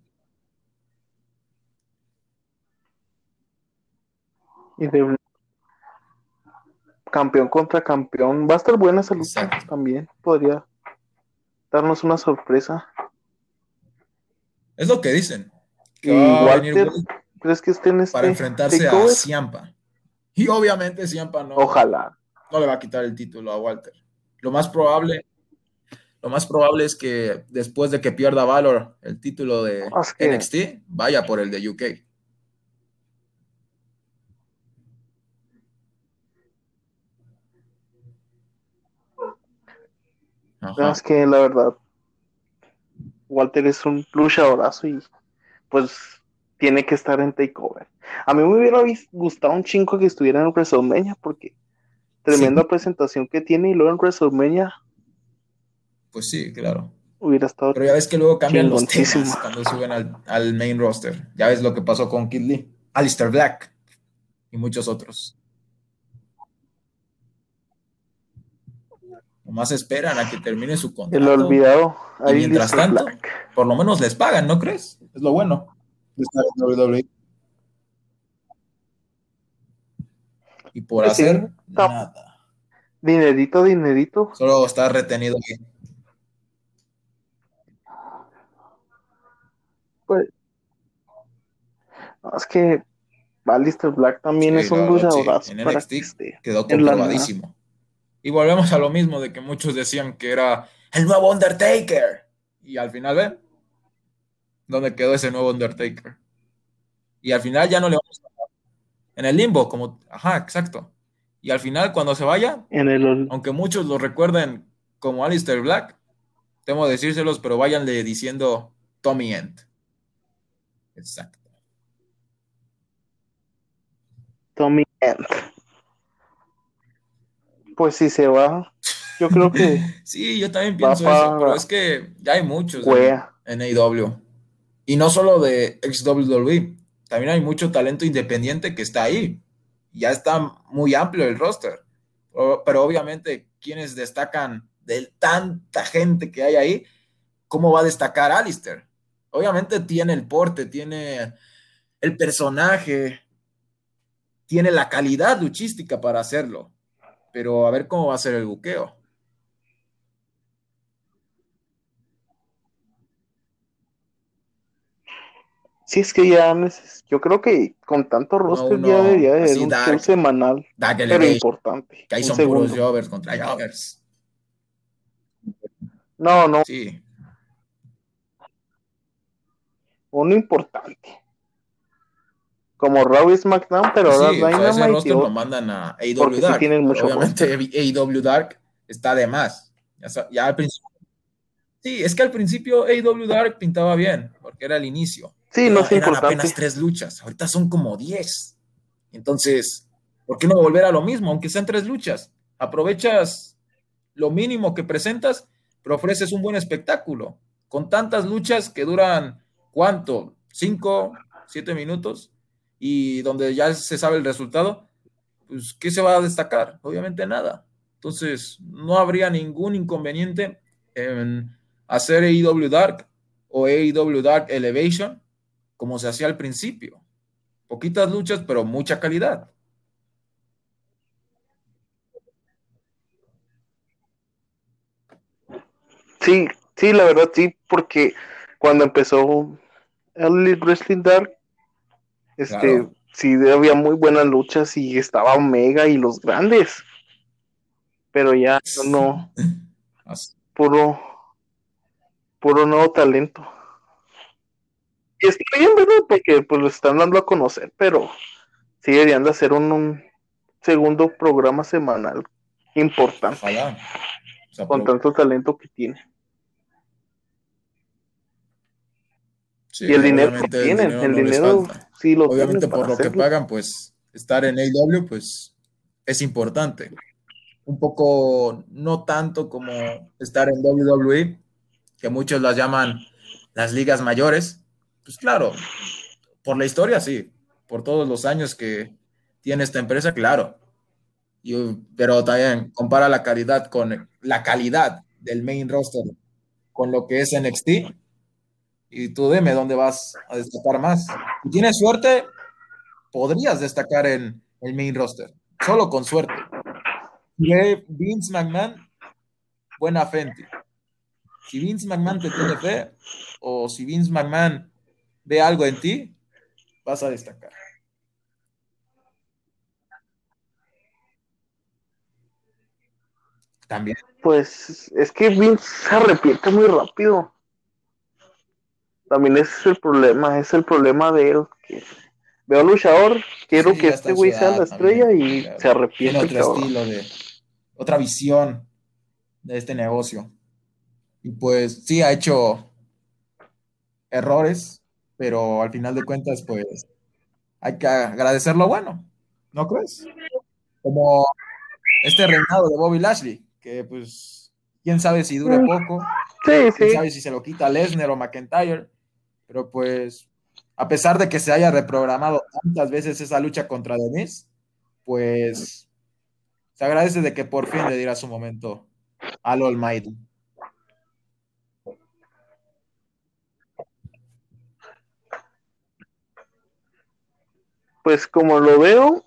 Y de campeón contra campeón. Va a estar buena esa lucha también. Podría darnos una sorpresa. Es lo que dicen. Que Y Walter, ¿crees que esté en este para enfrentarse a? Ciampa. Y obviamente Ciampa no, Ojalá. no le va a quitar el título a Walter. Lo más probable, lo más probable es que después de que pierda Valor el título de Es que- NXT, vaya por el de UK. Ajá. Es que la verdad, Walter es un luchadorazo y pues tiene que estar en Takeover. A mí me hubiera gustado un chingo que estuviera en WrestleMania porque tremenda presentación que tiene y luego en WrestleMania Pues sí, claro. hubiera estado Pero ya ves que luego cambian los temas cuando suben al, al main roster. Ya ves lo que pasó con Kid Lee, Alistair Black y muchos otros. Nomás esperan a que termine su el contrato. olvidado. Y ahí mientras tanto, Black. por lo menos les pagan, ¿no crees? Es lo bueno. de estar en WWE. Y por sí, hacer está- nada. Dinerito, dinerito. Solo está retenido aquí. Pues no, es que Alistair Black también Sí, es un verdad, sí. luchadorazo En para NXT quedó comprobadísimo. Y volvemos a lo mismo de que muchos decían que era el nuevo Undertaker. Y al final, ¿ven? ¿Dónde quedó ese nuevo Undertaker? Y al final ya no le vamos a En el limbo, como. Ajá, exacto. Y al final, cuando se vaya, En el aunque muchos lo recuerden como Alistair Black, temo decírselos, pero váyanle diciendo Tommy End. Exacto. Tommy End. Pues si se va, yo creo que Sí, yo también pienso eso, pero es que ya hay muchos en, AEW. Y no solo de XWW, también hay mucho talento independiente que está ahí. Ya está muy amplio el roster. O- Pero obviamente, quienes destacan de tanta gente que hay ahí, ¿cómo va a destacar Alistair? Obviamente tiene el porte, tiene el personaje, tiene la calidad luchística para hacerlo. Pero a ver cómo va a ser el buqueo. si es que ya yo creo que con tanto roster uno ya debería de así un dark. semanal, Dark pero importante. que ahí son puros jobbers contra jobbers. No, no, Sí, uno importante. Como Raw y SmackDown, pero sí, ahora ese Dynamite y roster lo mandan a AEW Porque sí Dark. tienen pero mucho obviamente AEW Dark está de más. Ya, ya al principio. Sí, es que al principio AEW Dark pintaba bien, porque era el inicio. Sí, no es eran importante. apenas tres luchas, ahorita son como diez. Entonces, ¿por qué no volver a lo mismo, aunque sean tres luchas? Aprovechas lo mínimo que presentas, pero ofreces un buen espectáculo. Con tantas luchas que duran, ¿cuánto? ¿Cinco, siete minutos? Y donde ya se sabe el resultado, pues, ¿qué se va a destacar? Obviamente nada. Entonces, no habría ningún inconveniente en hacer AEW Dark o AEW Dark Elevation como se hacía al principio. Poquitas luchas, pero mucha calidad. Sí, sí, la verdad sí, porque cuando empezó el Wrestling Dark, este, Claro. sí había muy buenas luchas y estaba Omega y los grandes. Pero ya no, puro, puro nuevo talento. Y está bien, ¿verdad? Porque pues lo están dando a conocer, pero sí deberían de hacer un, un segundo programa semanal importante Ojalá. O sea, con tanto talento que tiene. Sí, y el dinero que obviamente tienen, el no les dinero falta. sí lo Obviamente por lo que pagan, pues estar en AEW, pues es importante. Un poco, no tanto como estar en WWE, que muchos las llaman las ligas mayores. Pues claro, por la historia sí, por todos los años que tiene esta empresa, claro. Y, pero también compara la calidad con la calidad del main roster con lo que es NXT. Y tú dime dónde vas a destacar más. Si tienes suerte, podrías destacar en el main roster, solo con suerte. Ve Vince McMahon, buena frente. Si Vince McMahon te tiene fe, o si Vince McMahon ve algo en ti, vas a destacar. También. Pues es que Vince se arrepiente muy rápido. También ese es el problema, es el problema de él. Que veo luchador, quiero Sí, que este güey sea la estrella también, y claro. se arrepiente. Tiene otro estilo de, otra visión de este negocio. Y pues sí, ha hecho errores, pero al final de cuentas, pues hay que agradecer lo bueno, ¿no crees? Como este reinado de Bobby Lashley, que pues quién sabe si dure poco, Sí, quién sí. sabe si se lo quita Lesnar o McIntyre, pero pues a pesar de que se haya reprogramado tantas veces esa lucha contra Miz, pues se agradece de que por fin le diera su momento al Almighty. Pues como lo veo,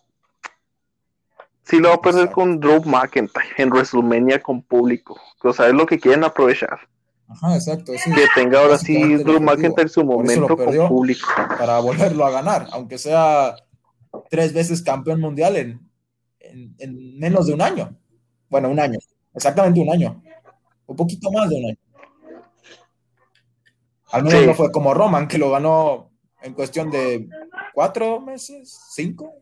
sí lo va a perder Exacto. con Drew McIntyre en WrestleMania con público. O sea, es lo que quieren aprovechar. Ajá, exacto. ese Que tenga ahora sí Drew. McIntyre su momento con perdió. público. para volverlo a ganar, aunque sea tres veces campeón mundial en, en- en menos de un año. Bueno, un año, exactamente un año, un poquito más de un año. Al menos Sí. no fue como Roman, que lo ganó en cuestión de cuatro meses, cinco.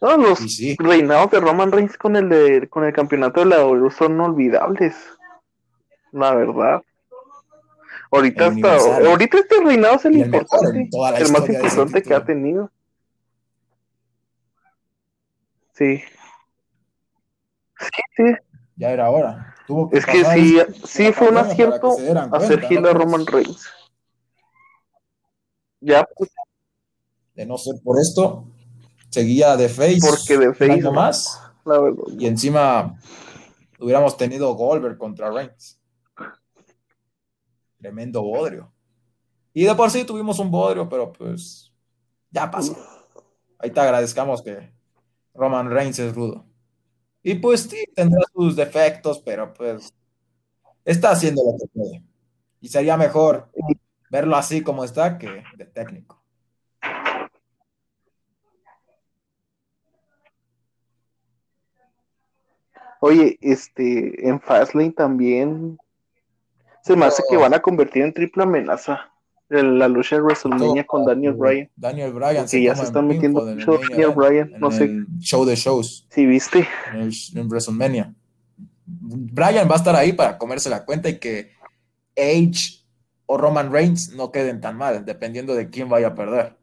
No, los sí, reinados de Roman Reigns con el de, con el campeonato de la W son olvidables. La verdad. Ahorita hasta, ahorita este reinado es el importante, el más importante que ha tenido. Sí. Sí, sí. ya era hora. Tuvo Es que sí, sí fue un acierto hacer ¿no a? Roman Reigns. Ya, pues, De no ser por esto, seguía de face. Porque de face, más. la verdad. Y encima hubiéramos tenido Goldberg contra Reigns. Tremendo bodrio. Y de por sí tuvimos un bodrio, pero pues ya pasó. Ahí te agradezcamos que Roman Reigns es rudo. Y pues sí, tendrá sus defectos, pero pues está haciendo lo que puede. Y sería mejor verlo así como está que de técnico. Oye, este, en Fastlane también se me hace que van a convertir en triple amenaza en la lucha de WrestleMania con Daniel Bryan. Daniel Bryan Porque ya se en están metiendo mucho Daniel Bryan, no sé show de shows. si viste. en, el- en WrestleMania. Brian va a estar ahí para comerse la cuenta y que Edge o Roman Reigns no queden tan mal, dependiendo de quién vaya a perder.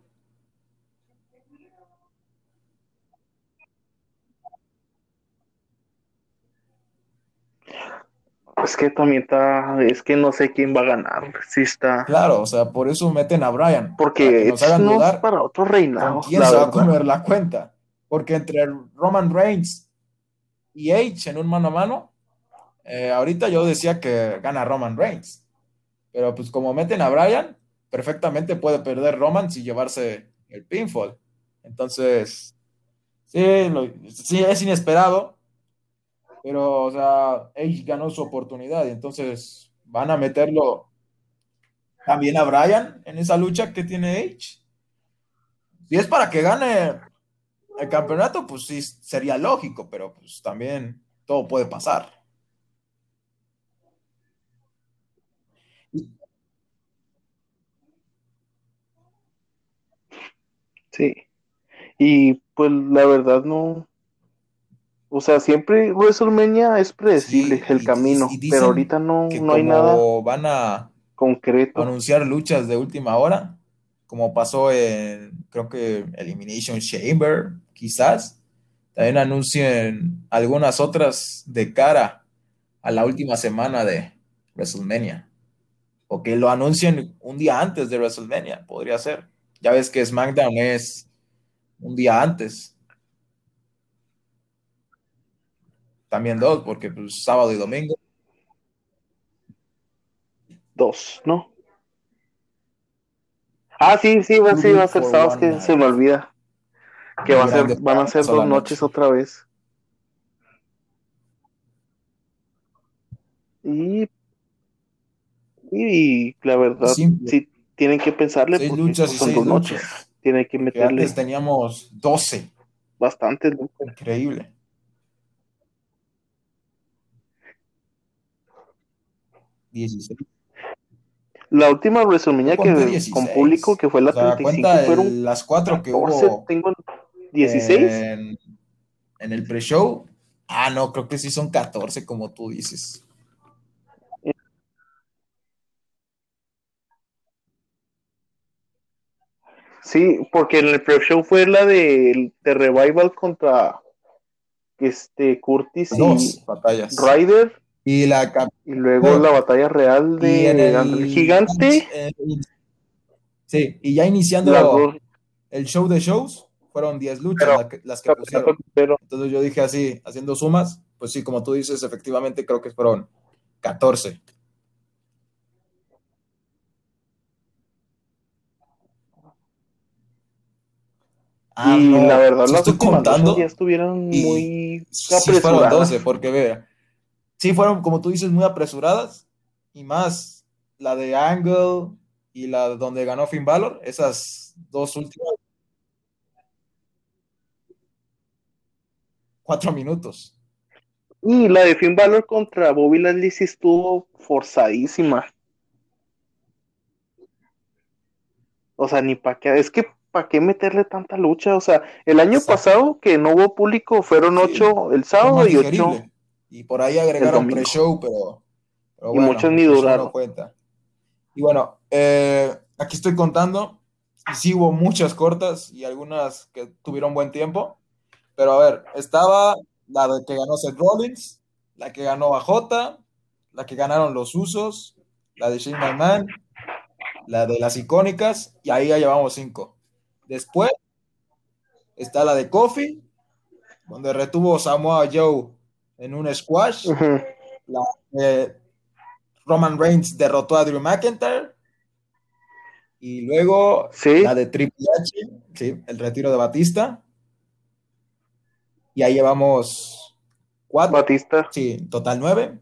Es que también está, es que no sé quién va a ganar, si está, Claro, o sea, por eso meten a Brian. porque que nos hagan no es dudar para otro reinado, quién se va a comer la cuenta. Porque entre Roman Reigns y Edge en un mano a mano, eh, ahorita yo decía que gana Roman Reigns. Pero pues como meten a Brian, perfectamente puede perder Roman sin llevarse el pinfall. Entonces, sí, lo- sí, es inesperado. Pero, o sea, Edge ganó su oportunidad y entonces van a meterlo también a Brian en esa lucha que tiene Edge. Si es para que gane el campeonato, pues sí sería lógico, pero pues también todo puede pasar. Sí. Y pues la verdad no, o sea, siempre WrestleMania es predecible Sí, el y- camino, y- pero ahorita no, Que no hay nada van a concreto. anunciar luchas de última hora, como pasó en, creo que Elimination Chamber, quizás, también anuncien algunas otras de cara a la última semana de WrestleMania. O que lo anuncien un día antes de WrestleMania, podría ser. Ya ves que SmackDown es un día antes. También dos, porque pues sábado y domingo. Dos, ¿no? Ah, sí, sí, va, sí, Two va a ser sábado, que se me olvida. Que va a ser, van a ser dos noches noche. otra vez. Y, y la verdad, sí tienen que pensarle Seis porque luchas y son seis dos noches. Tienen que Que meterle antes teníamos 12. bastantes luchas. Increíble. Dieciséis. La última conté que 16. con público, que fue la O sea, 35, cuenta fueron las cuatro que 14, hubo tengo 16. en, en el pre-show. Ah, no, creo que sí son 14, como tú dices. Sí, porque en el pre-show fue la de, de Revival contra este Curtis Dos y batallas. Ryder, Y la y luego la batalla real en de el, Gigante. eh, sí, y ya iniciando el show de shows, fueron 10 luchas Pero- la que- las que pusieron. pero Entonces yo dije así, haciendo sumas, pues sí, como tú dices, efectivamente creo que fueron 14. Ah, y no, la verdad sí las estoy últimas contando ya estuvieron muy sí fueron apresuradas. 12, porque vea, sí fueron, como tú dices, muy apresuradas y más la de Angle y la donde ganó Finn Balor, esas dos últimas cuatro minutos. Y la de Finn Balor contra Bobby Lashley sí estuvo forzadísima. O sea, ni para qué, es que para qué meterle tanta lucha. O sea, el año Exacto. pasado que no hubo público fueron Sí, ocho el sábado y ocho. Y por ahí agregaron pre-show, pero, pero Y bueno, muchos ni duraron. no cuenta. Y bueno, eh, aquí estoy contando. Sí hubo muchas cortas y algunas que tuvieron buen tiempo. Pero a ver, estaba la de que ganó Seth Rollins, la que ganó AJ, la que ganaron los Usos, la de Shane McMahon, la de las icónicas, y ahí ya llevamos cinco. Después está la de Kofi, donde retuvo Samoa Joe en un squash. La de Roman Reigns derrotó a Drew McIntyre. Y luego Sí. la de Triple H, sí, el retiro de Batista. Y ahí llevamos cuatro, Batista. sí, total nueve.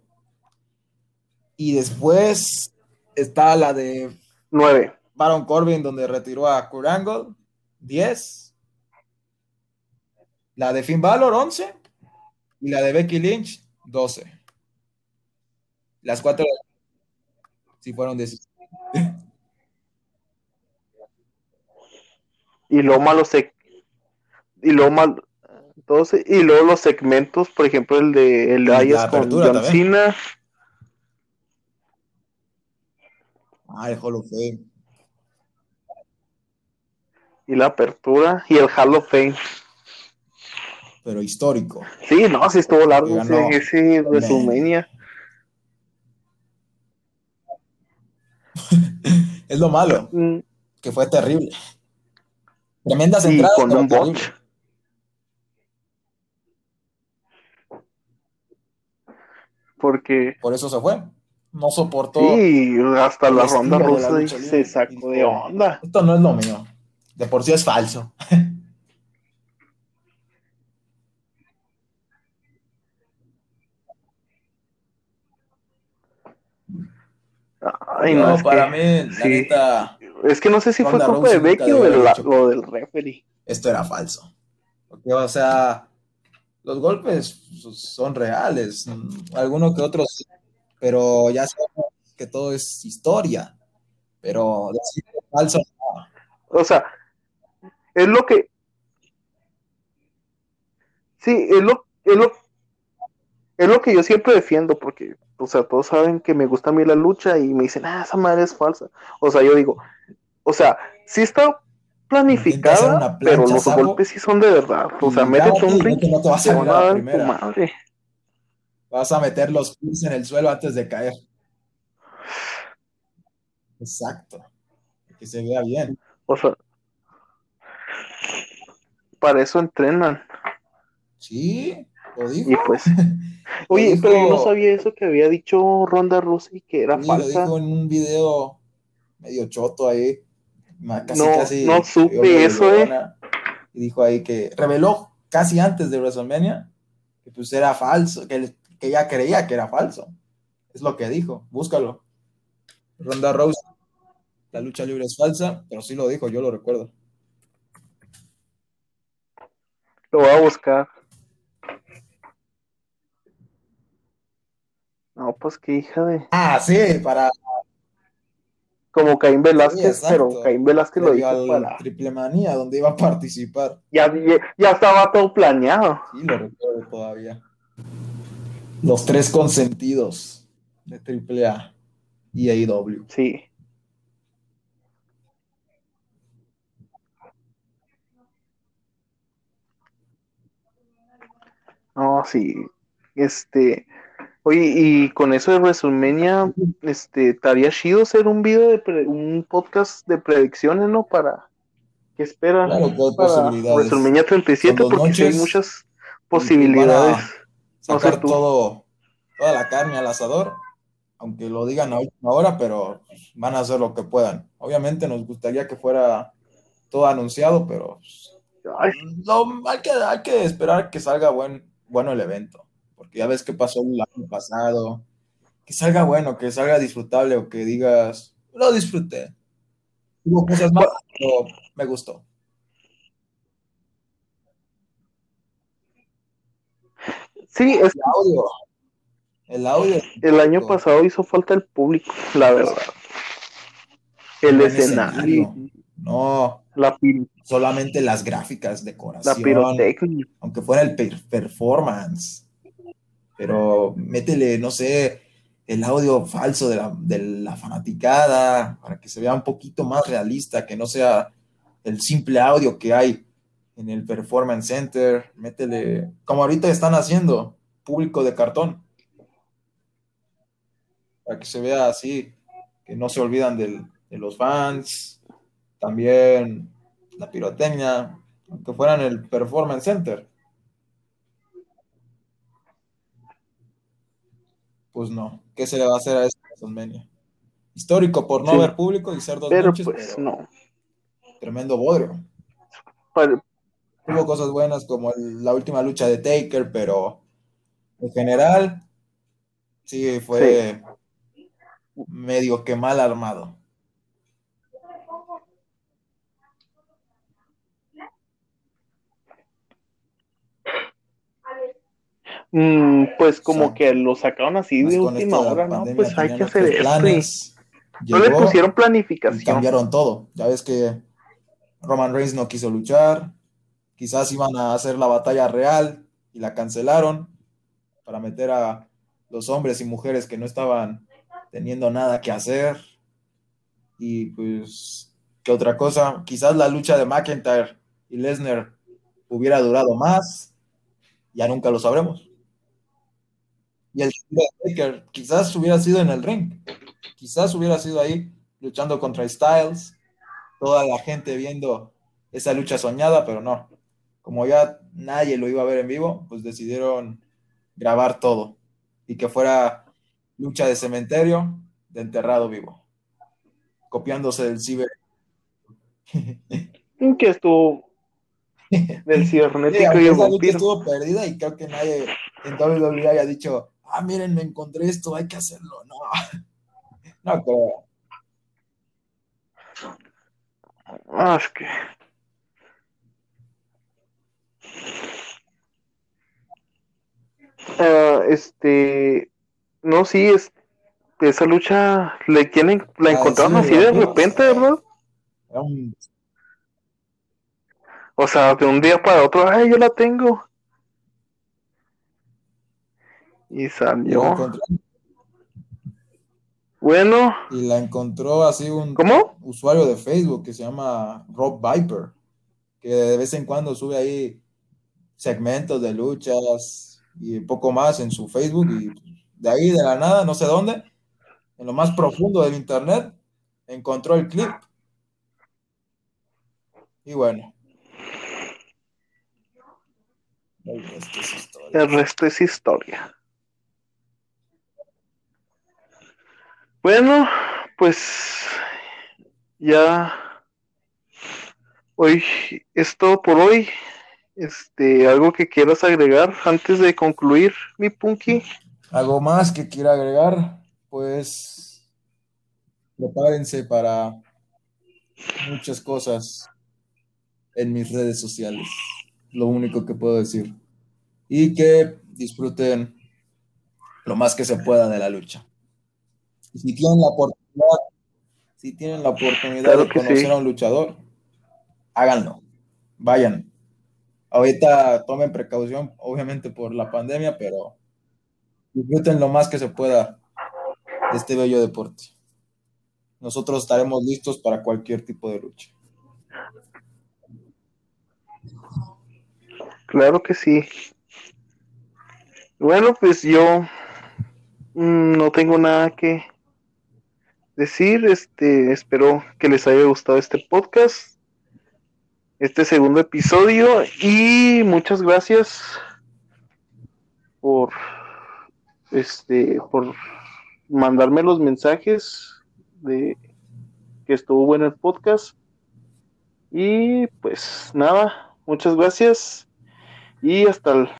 Y después está la de Nueve. Baron Corbin, donde retiró a Kurt Angle, 10. La de Finn Balor, 11. Y la de Becky Lynch, 12. Las cuatro sí fueron 16. Y luego más los sec- y luego más entonces, y luego los segmentos, por ejemplo, el de el Elias con apertura John también. Cena. Ah, el Hall of Fame. y la apertura y el Hall of Fame pero histórico. Sí, no, sí estuvo largo ganó, ese, WrestleMania. es lo malo, mm. que fue terrible. Tremendas sí, entradas. Con un bunch. Porque. Por eso se fue. No soportó. Sí, hasta la ronda rusa se sacó de onda. Esto no es lo mío. De por sí es falso. Ay, no, No, es para que, mí, la sí. neta, es que no sé si fue culpa de Becky o de la- del referee. esto era falso. Porque, o sea, los golpes son reales. Algunos que otros, sí, pero ya sabemos que todo es historia. Pero decir que es falso, O sea, es lo que. Sí, es lo, es lo, es lo que yo siempre defiendo, porque, o sea, todos saben que me gusta a mí la lucha y me dicen, ah, esa madre es falsa. O sea, yo digo, o sea, sí está planificada, pero los golpes sí son de verdad. O sea, métete un ring no te vas a a la tu madre. vas a meter los pies en el suelo antes de caer. Exacto. Que se vea bien. O sea, para eso entrenan. Sí, lo dijo. Y pues, oye, dijo- pero yo no sabía eso que había dicho Ronda Rousey que era Sí, lo falsa. dijo en un video medio choto ahí. Casi, No, casi no supe eso, eh. Y dijo ahí que reveló casi antes de WrestleMania que pues era falso, que, él- que ella creía que era falso. Es lo que dijo, búscalo. Ronda Rousey, la lucha libre es falsa, pero sí lo dijo, yo lo recuerdo. Lo voy a buscar. No, pues qué hija de. Ah, sí, para Como Caín Velázquez, Sí, pero Caín Velázquez lo dijo para. Triple Manía, donde iba a participar. Ya, ya, estaba todo planeado. Sí, lo recuerdo todavía. Los tres consentidos de AAA y AEW. Sí. No, sí. Este. Oye, y con eso de WrestleMania, este, estaría chido hacer un video de pre- un podcast de predicciones, ¿no? Para qué esperan Claro para. WrestleMania 37, Son dos porque sí hay muchas posibilidades. a No Sacar sé todo, toda la carne al asador, aunque lo digan a última hora, pero van a hacer lo que puedan. Obviamente nos gustaría que fuera todo anunciado, pero no, hay, que, hay que esperar que salga buen, bueno el evento, porque ya ves qué pasó el año pasado, que salga bueno, que salga disfrutable o que digas, lo disfruté. Hubo cosas malas, pero me gustó. sí, es- El audio, el audio. el año pasado hizo falta el público, la verdad. El escenario, No, la, solamente las gráficas, la decoración, pirotecnia. aunque fuera el per- performance. Pero métele, no sé, el audio falso de la, de la fanaticada para que se vea un poquito más realista, que no sea el simple audio que hay en el Performance Center. Métele, como ahorita están haciendo, público de cartón. Para que se vea así, que no se olvidan del- de los fans. También la pirotecnia, aunque fuera en el Performance Center. Pues no, ¿qué se le va a hacer a este WrestleMania? Histórico por no Sí. haber público y ser dos Pero noches, pues pero no. tremendo bodrio. Pa- Hubo cosas buenas como el- la última lucha de Taker, pero en general sí fue medio que mal armado. Mm, pues como que lo sacaron así Más de última hora, ¿no? Pues hay que hacer esto. No le pusieron y planificación. cambiaron todo. Ya ves que Roman Reigns no quiso luchar. Quizás iban a hacer la batalla real y la cancelaron para meter a los hombres y mujeres que no estaban teniendo nada que hacer. Y pues, ¿qué otra cosa? Quizás la lucha de McIntyre y Lesnar hubiera durado más. Ya nunca lo sabremos. Y el de Taker quizás hubiera sido en el ring. Quizás hubiera sido ahí luchando contra Styles, toda la gente viendo esa lucha soñada, pero no. Como ya nadie lo iba a ver en vivo, pues decidieron grabar todo y que fuera lucha de cementerio, de enterrado vivo, copiándose del ciber. Que estuvo del Sí, cibernético y lucha vampiro. estuvo perdida y creo que nadie en WWE haya dicho, ah, miren, me encontré esto, hay que hacerlo. No, no creo. Ah, es que. Ah, este. No, sí, es. Esa lucha le tienen, la Ah, encontraron sí, así de repente, ¿verdad? Un- O sea, de un día para otro, ay, yo la tengo. Y salió. Bueno, y la encontró así un ¿cómo? usuario de Facebook que se llama Rob Viper, que de vez en cuando sube ahí segmentos de luchas y poco más en su Facebook y de ahí de la nada, no sé dónde, en lo más profundo del internet, encontró el clip. Y bueno. El resto es historia. El resto es historia. Bueno, pues ya hoy es todo por hoy. Este, algo que quieras agregar antes de concluir, mi Punky. ¿Algo más que quiera agregar? Pues prepárense para muchas cosas en mis redes sociales. Lo único que puedo decir. Y que disfruten lo más que se pueda de la lucha. Si tienen la oportunidad, si tienen la oportunidad Claro de conocer sí. a un luchador, háganlo. Vayan. Ahorita tomen precaución, obviamente por la pandemia, pero disfruten lo más que se pueda de este bello deporte. Nosotros estaremos listos para cualquier tipo de lucha. Claro que sí. Bueno, pues yo mm, no tengo nada que decir. Este, espero que les haya gustado este podcast, este segundo episodio y muchas gracias por este por mandarme los mensajes de que estuvo bueno el podcast. Y pues nada, muchas gracias y hasta el